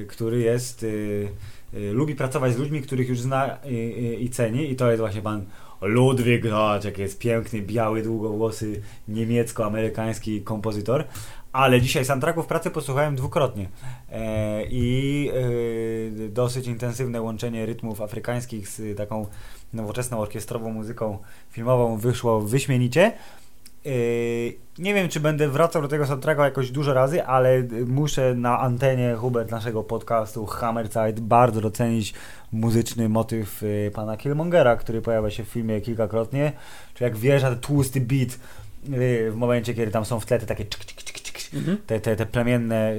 który jest lubi pracować z ludźmi, których już zna i ceni i to jest właśnie pan Ludwik, zobacz, jaki jest piękny, biały, długowłosy, niemiecko-amerykański kompozytor. Ale dzisiaj soundtracków pracy posłuchałem dwukrotnie. E, I e, dosyć intensywne łączenie rytmów afrykańskich z taką nowoczesną orkiestrową muzyką filmową wyszło wyśmienicie. E, nie wiem, czy będę wracał do tego soundtracka jakoś dużo razy, ale muszę na antenie Hubert naszego podcastu Hammerzeit bardzo docenić muzyczny motyw e, pana Killmongera, który pojawia się w filmie kilkakrotnie. Czy jak wjeżdża ten tłusty beat e, w momencie, kiedy tam są w tle te takie czyk, czyk, czyk, czyk, Mhm. te, te, te plemienne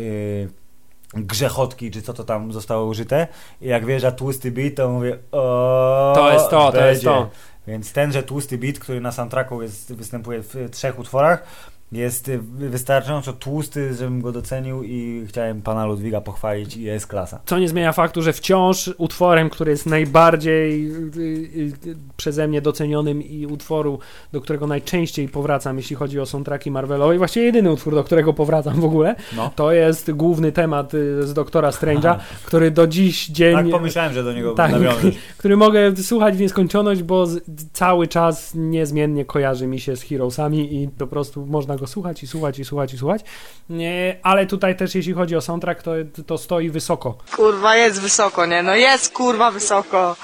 grzechotki, czy co to tam zostało użyte. I jak wjeżdża tłusty beat, to mówię o To jest to, to jest to. Więc tenże tłusty beat, który na soundtracku jest, występuje w trzech utworach, jest y, wystarczająco tłusty, żebym go docenił i chciałem pana Ludwiga pochwalić i jest klasa. Co nie zmienia faktu, że wciąż utworem, który jest najbardziej y, y, przeze mnie docenionym i utworu, do którego najczęściej powracam, jeśli chodzi o soundtracki Marvelowe, i właściwie jedyny utwór, do którego powracam w ogóle, No. to jest główny temat z Doktora Strange'a, który do dziś dzień... Tak pomyślałem, że do niego Tak. nawiążesz. który mogę słuchać w nieskończoność, bo cały czas niezmiennie kojarzy mi się z Heroesami i po prostu można go słuchać i słuchać i słuchać i słuchać. Nie, ale tutaj też jeśli chodzi o soundtrack, to, to stoi wysoko. Kurwa, jest wysoko, nie? No jest kurwa wysoko.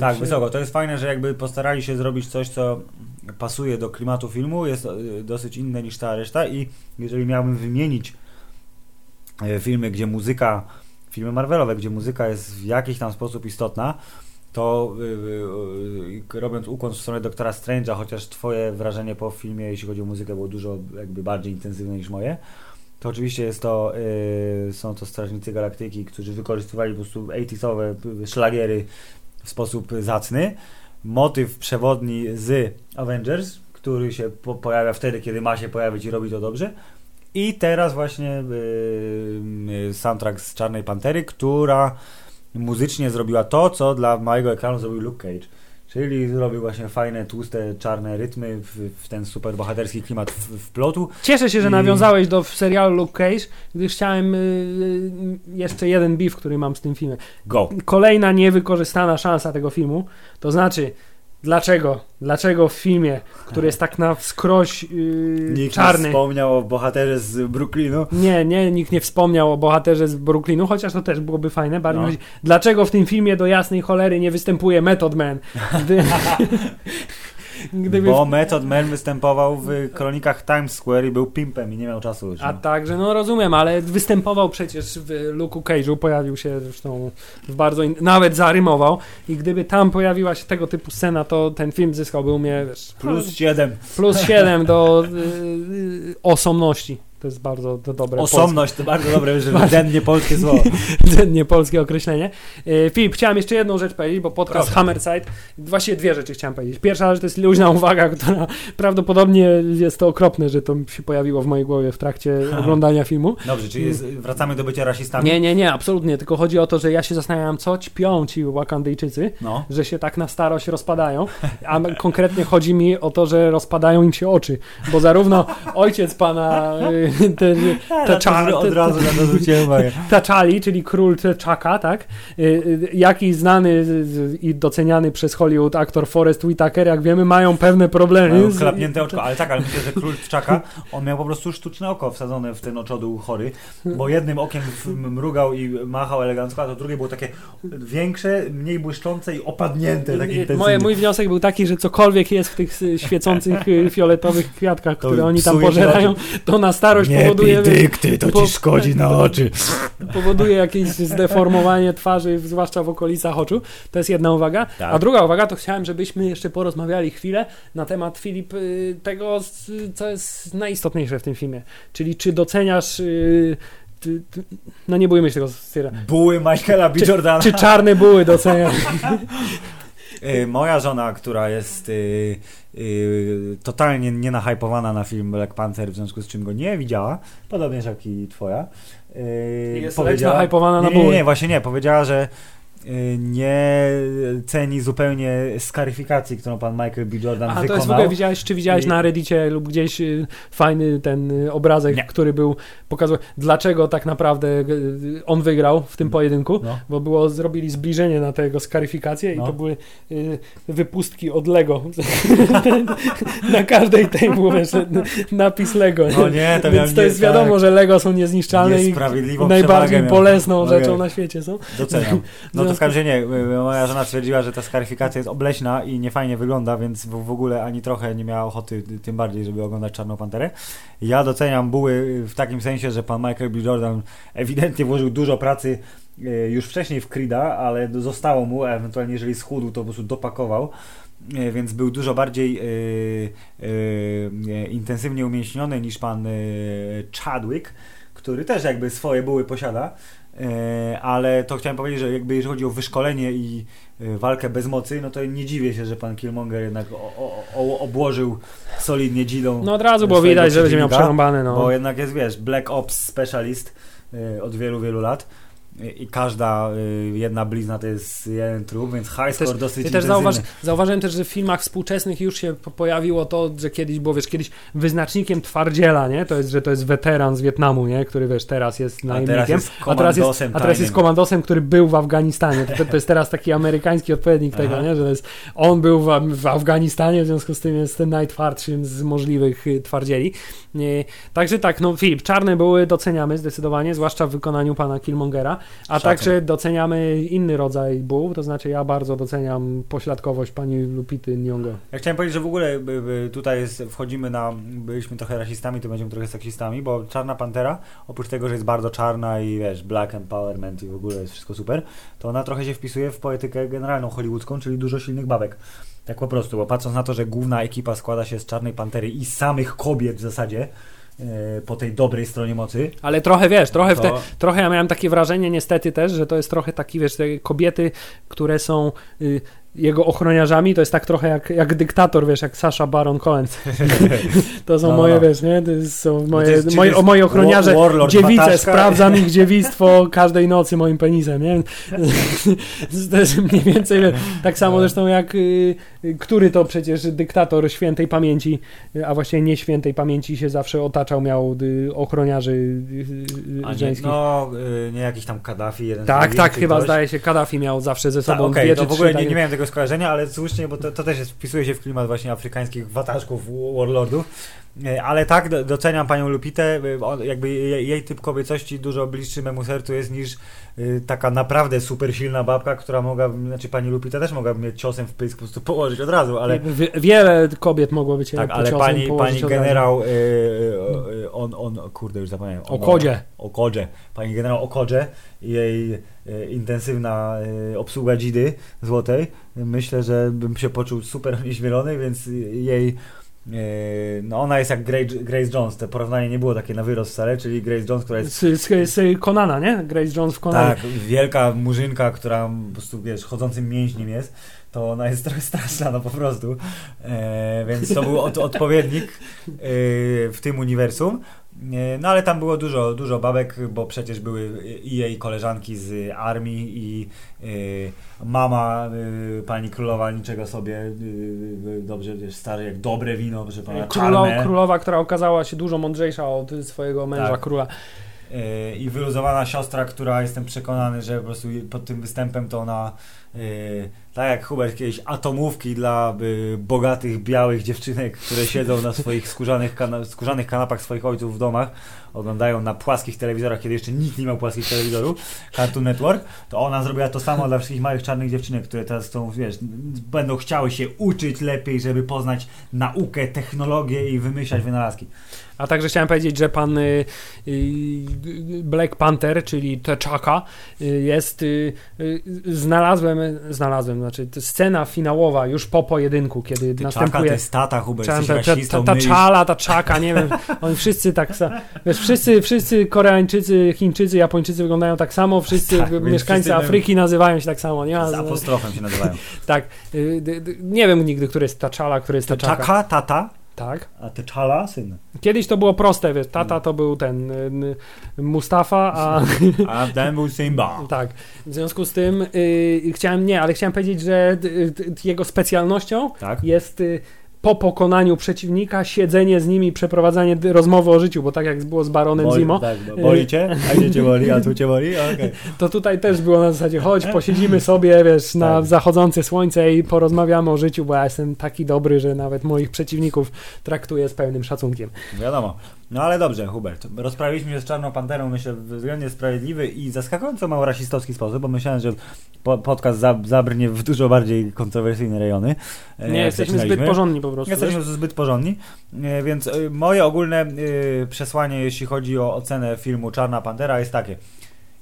Tak, wysoko. To jest fajne, że jakby postarali się zrobić coś, co pasuje do klimatu filmu, jest y, dosyć inne niż ta reszta i jeżeli miałbym wymienić e, filmy, gdzie muzyka, filmy Marvelowe, gdzie muzyka jest w jakiś tam sposób istotna, to y, y, y, robiąc ukłon w stronę Doktora Strange'a, chociaż twoje wrażenie po filmie, jeśli chodzi o muzykę, było dużo jakby bardziej intensywne niż moje, to oczywiście jest to, są to Strażnicy Galaktyki, którzy wykorzystywali po prostu 80sowe szlagiery w sposób zacny. Motyw przewodni z Avengers, który się po pojawia wtedy, kiedy ma się pojawić i robi to dobrze. I teraz właśnie y, y, soundtrack z Czarnej Pantery, która muzycznie zrobiła to, co dla małego ekranu zrobił Luke Cage. Czyli zrobił właśnie fajne, tłuste, czarne rytmy w, w ten super bohaterski klimat w, w plotu. Cieszę się, że I- nawiązałeś do serialu Luke Cage, gdyż chciałem y, y, jeszcze jeden beef, który mam z tym filmem. Go! Kolejna niewykorzystana szansa tego filmu, to znaczy dlaczego, dlaczego w filmie, który jest tak na wskroś yy, Nikt nie czarny, wspomniał o bohaterze z Brooklynu. nie, nie, nikt nie wspomniał o bohaterze z Brooklynu, chociaż to też byłoby fajne. Bardzo No. Dlaczego w tym filmie do jasnej cholery nie występuje Method Man? Gdy, gdyby Bo Method Man występował w kronikach Times Square i był pimpem i nie miał czasu już. A no. także, no rozumiem, ale występował przecież w Luke'u Cage'u, pojawił się zresztą w bardzo, in... nawet zarymował i gdyby tam pojawiła się tego typu scena, to ten film zyskałby u mnie wiesz, Plus 7. plus 7 do y, y, osomności. To jest bardzo dobre Osobność to bardzo dobre, że rdzennie polskie słowo. polskie, nie polskie określenie. Y, Filip, chciałem jeszcze jedną rzecz powiedzieć, bo podcast Proszę. Hammerside, właściwie dwie rzeczy chciałem powiedzieć. Pierwsza rzecz to jest luźna uwaga, która prawdopodobnie jest to okropne, że to się pojawiło w mojej głowie w trakcie oglądania filmu. Dobrze, czyli jest, wracamy do bycia rasistami? Nie, nie, nie, absolutnie. Tylko chodzi o to, że ja się zastanawiam, co ćpią ci Wakandyjczycy, No. że się tak na starość rozpadają. A konkretnie chodzi mi o to, że rozpadają im się oczy. Bo zarówno ojciec pana y, te, te, czar, od razu na to zwróciłem uwagę. Taczali, czyli król Czaka, tak? Y, y, Jak i znany i doceniany przez Hollywood aktor Forrest Whitaker, jak wiemy, mają pewne problemy. Mają klapnięte oczko, ale tak, ale myślę, że król Czaka, on miał po prostu sztuczne oko wsadzone w ten oczodół chory, bo jednym okiem mrugał i machał elegancko, a to drugie było takie większe, mniej błyszczące i opadnięte tak. Moje, mój wniosek był taki, że cokolwiek jest w tych świecących fioletowych kwiatkach, które oni tam pożerają, to na starość powoduje, dykty, to ci szkodzi na oczy. powoduje jakieś zdeformowanie twarzy, zwłaszcza w okolicach oczu. To jest jedna uwaga. Tak. A druga uwaga, to chciałem, żebyśmy jeszcze porozmawiali chwilę na temat, Filip, y, tego, co jest najistotniejsze w tym filmie. Czyli czy doceniasz... y, ty- ty- No nie bójmy się tego stwierdzenia. Buły Michaela B. Jordana. Czy czarne buły doceniasz? Y, Moja żona, która jest y, y, totalnie nie nahypowana na film Black Panther, w związku z czym go nie widziała, podobnież jak i twoja. Jest powiedziała- na nie, nie, nie, właśnie nie. Powiedziała, że nie ceni zupełnie skaryfikacji, którą pan Michael B. Jordan A to wykonał. jest w ogóle, widziałeś, czy widziałeś I- na Reddicie lub gdzieś y, fajny ten y, obrazek, Nie. który był, pokazał, dlaczego tak naprawdę y, on wygrał w tym pojedynku, No. bo było, zrobili zbliżenie na tego skaryfikację i No. to były y, wypustki od Lego. na każdej tej był napis Lego. No nie, to Więc to nie- jest wiadomo, tak. że Lego są niezniszczalne i najbardziej miał. bolesną rzeczą na świecie są. Doceniam. No to w nie. y, Moja żona stwierdziła, że ta skaryfikacja jest obleśna i niefajnie wygląda, więc w, ogóle ani trochę nie miała ochoty, y, tym bardziej, żeby oglądać Czarną Panterę. Ja doceniam buły w takim sensie, że pan Michael B. Jordan ewidentnie włożył dużo pracy y, już wcześniej w Creed'a, ale zostało mu, ewentualnie jeżeli schudł, to po prostu dopakował. Y, Więc był dużo bardziej y, y, y, intensywnie umięśniony niż pan y, Chadwick, który też jakby swoje buły posiada. E, ale to chciałem powiedzieć, że jakby jeżeli chodzi o wyszkolenie i e, walkę bez mocy, no to nie dziwię się, że pan Killmonger jednak o, o, o, obłożył solidnie dzidą. No od razu było swojego widać, że będzie miał przerąbane. No. Bo jednak jest, wiesz, Black Ops Specialist e, od wielu, wielu lat. I każda e, jedna blizna to jest jeden trup, więc high score Też- dosyć Ja też zauważ, zauważyłem też, że w filmach współczesnych już się po- pojawiło to, że kiedyś było, wiesz, kiedyś wyznacznikiem twardziela, nie? To jest, że to jest weteran z Wietnamu, nie? Który, wiesz, teraz jest A najemnikiem. jest A teraz jest, komandosem a teraz jest komandosem, który był w Afganistanie. To, to jest teraz taki amerykański odpowiednik tego, nie? Że to jest, on był w, w Afganistanie, w związku z tym jest ten najtwardszym z możliwych y, twardzieli. Nie, także tak, no Filip, czarne były doceniamy zdecydowanie, zwłaszcza w wykonaniu pana Killmongera, a Szacun. także doceniamy inny rodzaj buł, to znaczy ja bardzo doceniam pośladkowość pani Lupity Nyong'o. Ja chciałem powiedzieć, że w ogóle tutaj jest, wchodzimy na, byliśmy trochę rasistami, to będziemy trochę seksistami, bo Czarna Pantera, oprócz tego, że jest bardzo czarna i wiesz, black empowerment i w ogóle jest wszystko super, to ona trochę się wpisuje w poetykę generalną hollywoodzką, czyli dużo silnych babek. Tak po prostu, bo patrząc na to, że główna ekipa składa się z Czarnej Pantery i samych kobiet w zasadzie, e, po tej dobrej stronie mocy, Ale trochę wiesz, trochę, w te, to trochę ja miałem takie wrażenie niestety też, że to jest trochę taki, wiesz, te kobiety, które są y, jego ochroniarzami, to jest tak trochę jak, jak dyktator, wiesz, jak Sasha Baron Cohen. to są No, no, moje, no. wiesz, nie? To są to moje, jest- czy moje, to jest moje ochroniarze, wa- warlord, dziewice, wataszka? sprawdzam ich dziewictwo każdej nocy moim penisem, nie? to jest mniej więcej, tak samo zresztą jak, y, y, który to przecież dyktator świętej pamięci, a właściwie nie świętej pamięci się zawsze otaczał, miał y, ochroniarzy a nie, żeńskich. no, nie jakiś tam Kaddafi, jeden Tak, tak, chyba ktoś. zdaje się, Kaddafi miał zawsze ze sobą dwie to czy w ogóle nie, nie miałem tego skojarzenia, ale słusznie, bo to, to też jest, wpisuje się w klimat właśnie afrykańskich wataszków, warlordów. E, Ale tak, do- doceniam panią Lupitę, e, jakby jej, typ kobiecości dużo bliższy memu sercu jest niż y, taka naprawdę super silna babka, która mogłaby, znaczy pani Lupita też mogłaby mieć ciosem w pysk po prostu położyć od razu, ale Wie- Wiele kobiet mogłoby cię tak, ale pani, pani generał y, on, on, kurde już zapomniałem. On- Okodzie. Okodzie. Pani generał Okodzie i jej intensywna obsługa dzidy złotej. Myślę, że bym się poczuł super onieśmielony, więc jej no ona jest jak Grace, Jones. To porównanie nie było takie na wyrost wcale, czyli Grace Jones, która jest Z, z, z Conana, nie? Grace Jones w Conanie. tak, wielka murzynka, która po prostu, wiesz, chodzącym mięśniem jest, to ona jest trochę straszna, no po prostu. E, więc to był od, odpowiednik e, w tym uniwersum. No ale tam było dużo, dużo babek, bo przecież były i jej koleżanki z armii i e, mama e, pani królowa niczego sobie, e, dobrze, wiesz, stare jak dobre wino, proszę pana, Królo, królowa, która okazała się dużo mądrzejsza od swojego męża Tak. króla. I wyluzowana siostra, która jestem przekonany, że po prostu pod tym występem to ona tak jak Hubert kiedyś atomówki dla yy, bogatych, białych dziewczynek, które siedzą na swoich skórzanych, kana- skórzanych kanapach swoich ojców w domach, oglądają na płaskich telewizorach, kiedy jeszcze nikt nie miał płaskich telewizorów, Cartoon Network, to ona zrobiła to samo dla wszystkich małych czarnych dziewczynek, które teraz wiesz, będą chciały się uczyć lepiej, żeby poznać naukę, technologię i wymyślać wynalazki. A także chciałem powiedzieć, że pan y, y, Black Panther, czyli T'Chaka, y, jest. Y, y, znalazłem, znalazłem, znaczy to scena finałowa już po pojedynku, kiedy Ty czaka, następuje. ty stata, Hubert, Ta, ta, ta, ta, czala, ta czaka, nie wiem, oni wszyscy tak samo, wiesz, wszyscy, wszyscy Koreańczycy, Chińczycy, Japończycy wyglądają tak samo, wszyscy Tak, mieszkańcy wszyscy Afryki nazywają się tak samo, nie Z apostrofem się nazywają. tak, y, d- d- nie wiem nigdy, który jest ta czala, który jest ta czaka. Czaka, tata, Tak. a T'Challa syn. Kiedyś to było proste, wiesz, tata to był ten y, Mustafa, a A ten był Simba. tak. W związku z tym y, chciałem, nie, ale chciałem powiedzieć, że y, jego specjalnością Tak? jest y, po pokonaniu przeciwnika siedzenie z nimi, przeprowadzanie rozmowy o życiu, bo tak jak było z Baronem Boli, Zimo, tak, bo- boli cię? A gdzie cię boli? A tu cię boli? Okej. to tutaj też było na zasadzie chodź, posiedzimy sobie, wiesz, na Tak. zachodzące słońce i porozmawiamy o życiu, bo ja jestem taki dobry, że nawet moich przeciwników traktuję z pełnym szacunkiem. Wiadomo. No ale dobrze, Hubert. Rozprawiliśmy się z Czarną Panterą, myślę, w względnie sprawiedliwy i zaskakująco mało rasistowski sposób, bo myślałem, że po, podcast za, zabrnie w dużo bardziej kontrowersyjne rejony. e, Nie jesteśmy zbyt porządni po prostu. Jesteśmy wiesz? zbyt porządni, e, więc e, moje ogólne przesłanie, jeśli chodzi o ocenę filmu Czarna Pantera jest takie.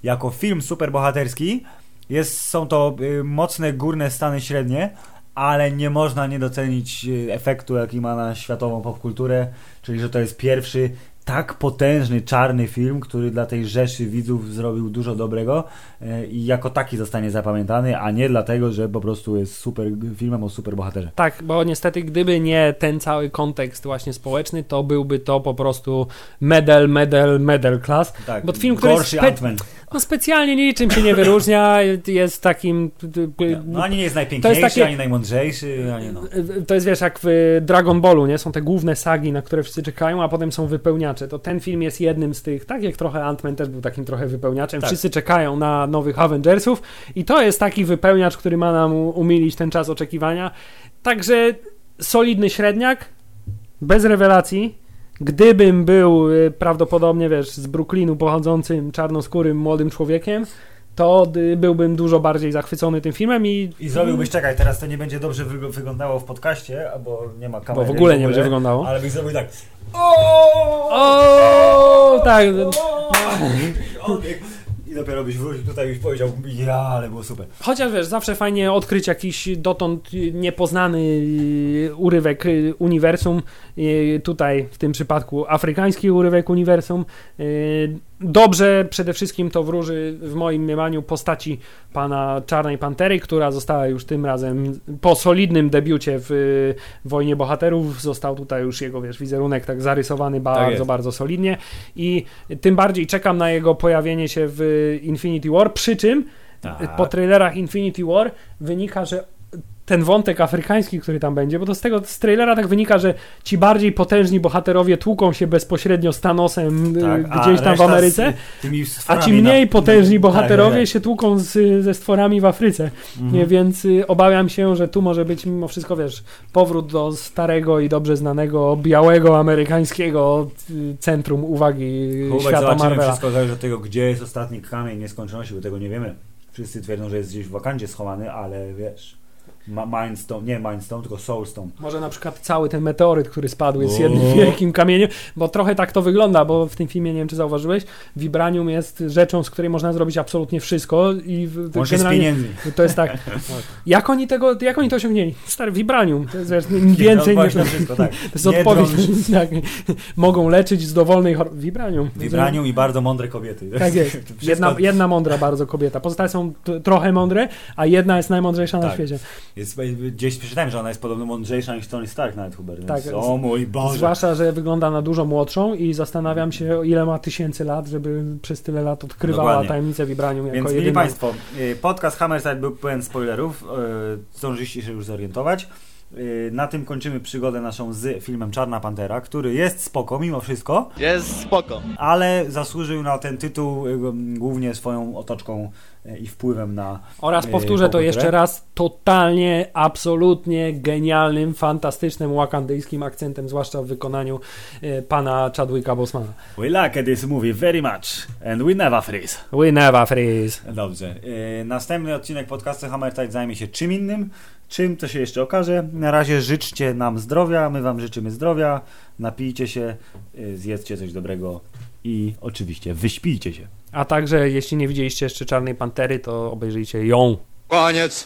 Jako film superbohaterski jest, są to mocne górne stany średnie, ale nie można nie docenić e, efektu, jaki ma na światową popkulturę, czyli że to jest pierwszy tak potężny czarny film, który dla tej rzeszy widzów zrobił dużo dobrego e, i jako taki zostanie zapamiętany, a nie dlatego, że po prostu jest super filmem o superbohaterze. Tak, bo niestety gdyby nie ten cały kontekst właśnie społeczny, to byłby to po prostu medal, medal, medal class. Tak, Bo film, który jest gorszy spe-. No specjalnie niczym się nie wyróżnia, jest takim... No ani nie jest najpiękniejszy, jest takie- ani najmądrzejszy, ani no. To jest wiesz, jak w Dragon Ballu, nie? Są te główne sagi, na które wszyscy czekają, a potem są wypełniacze. To ten film jest jednym z tych, tak jak trochę Ant-Man też był takim trochę wypełniaczem. Tak. Wszyscy czekają na nowych Avengersów i to jest taki wypełniacz, który ma nam umilić ten czas oczekiwania. Także solidny średniak, bez rewelacji. Gdybym był y, prawdopodobnie, wiesz, z Brooklynu pochodzącym czarnoskórym młodym człowiekiem, to y, byłbym dużo bardziej zachwycony tym filmem i I zrobiłbyś, czekaj, teraz to nie będzie dobrze wyg- wyglądało w podcaście, bo nie ma bo kamery. w ogóle nie będzie wyglądało. Ale byś zrobił tak. O, tak. I dopiero byś wrócił tutaj i powiedział, ja, ale było super. Chociaż wiesz, zawsze fajnie odkryć jakiś dotąd niepoznany y, urywek y, uniwersum. Tutaj w tym przypadku afrykański urywek uniwersum. Dobrze przede wszystkim to wróży w moim mniemaniu postaci pana Czarnej Pantery, która została już tym razem po solidnym debiucie w Wojnie Bohaterów. Został tutaj już jego wiesz, wizerunek tak zarysowany bardzo, jest. bardzo solidnie. I tym bardziej czekam na jego pojawienie się w Infinity War. Przy czym Tak. po trailerach Infinity War wynika, że ten wątek afrykański, który tam będzie, bo to z tego z trailera tak wynika, że ci bardziej potężni bohaterowie tłuką się bezpośrednio z Thanosem Tak, gdzieś tam w Ameryce, a ci mniej potężni Tak, bohaterowie tak, się tłuką z, ze stworami w Afryce. Mhm. Więc y, obawiam się, że tu może być mimo wszystko, wiesz, powrót do starego i dobrze znanego białego amerykańskiego y, centrum uwagi Hubert, świata Marvela. wszystko zależy od tego, gdzie jest ostatni kamień nieskończoności, bo tego nie wiemy. Wszyscy twierdzą, że jest gdzieś w Wakandzie schowany, ale wiesz, Mindstone, nie Mindstone, tylko Soulstone. Może na przykład cały ten meteoryt, który spadł jest O. jednym wielkim kamieniem, bo trochę tak to wygląda, bo w tym filmie, nie wiem czy zauważyłeś, Vibranium jest rzeczą, z której można zrobić absolutnie wszystko i z generalnie to jest tak, jak oni tego, jak oni to osiągnęli? Stary, Vibranium, to jest wiesz, więcej no, niż... na wszystko, tak. To jest Nie odpowiedź, tak, mogą leczyć z dowolnej choroby. Vibranium. Vibranium i bardzo mądre kobiety. Tak jest. Jedna, jedna mądra bardzo kobieta. Pozostałe są trochę mądre, a jedna jest najmądrzejsza na Tak. świecie. Jest, gdzieś przeczytałem, że ona jest podobno mądrzejsza niż Tony Stark nawet, Hubert. Więc, Tak. o mój Boże. Zwłaszcza, że wygląda na dużo młodszą i zastanawiam się, ile ma tysięcy lat, żeby przez tyle lat odkrywała Dokładnie. tajemnicę Vibranium jako Więc mili jedyna. Państwo, y, podcast Hammerside był pełen spoilerów, y, zdążyliście się już zorientować. Y, Na tym kończymy przygodę naszą z filmem Czarna Pantera, który jest spoko mimo wszystko, Jest spoko. ale zasłużył na ten tytuł y, głównie swoją otoczką y, i wpływem na Oraz Yy, powtórzę to jeszcze raz, totalnie, absolutnie genialnym, fantastycznym, wakandyjskim akcentem, zwłaszcza w wykonaniu e, pana Chadwicka Bosmana. We like this movie very much and we never freeze. We never freeze. Dobrze. Następny odcinek podcastu Hammertide zajmie się czym innym. Czym to się jeszcze okaże. Na razie życzcie nam zdrowia, my wam życzymy zdrowia. Napijcie się, zjedzcie coś dobrego i oczywiście wyśpijcie się. A także, jeśli nie widzieliście jeszcze Czarnej Pantery, to obejrzyjcie ją. Koniec.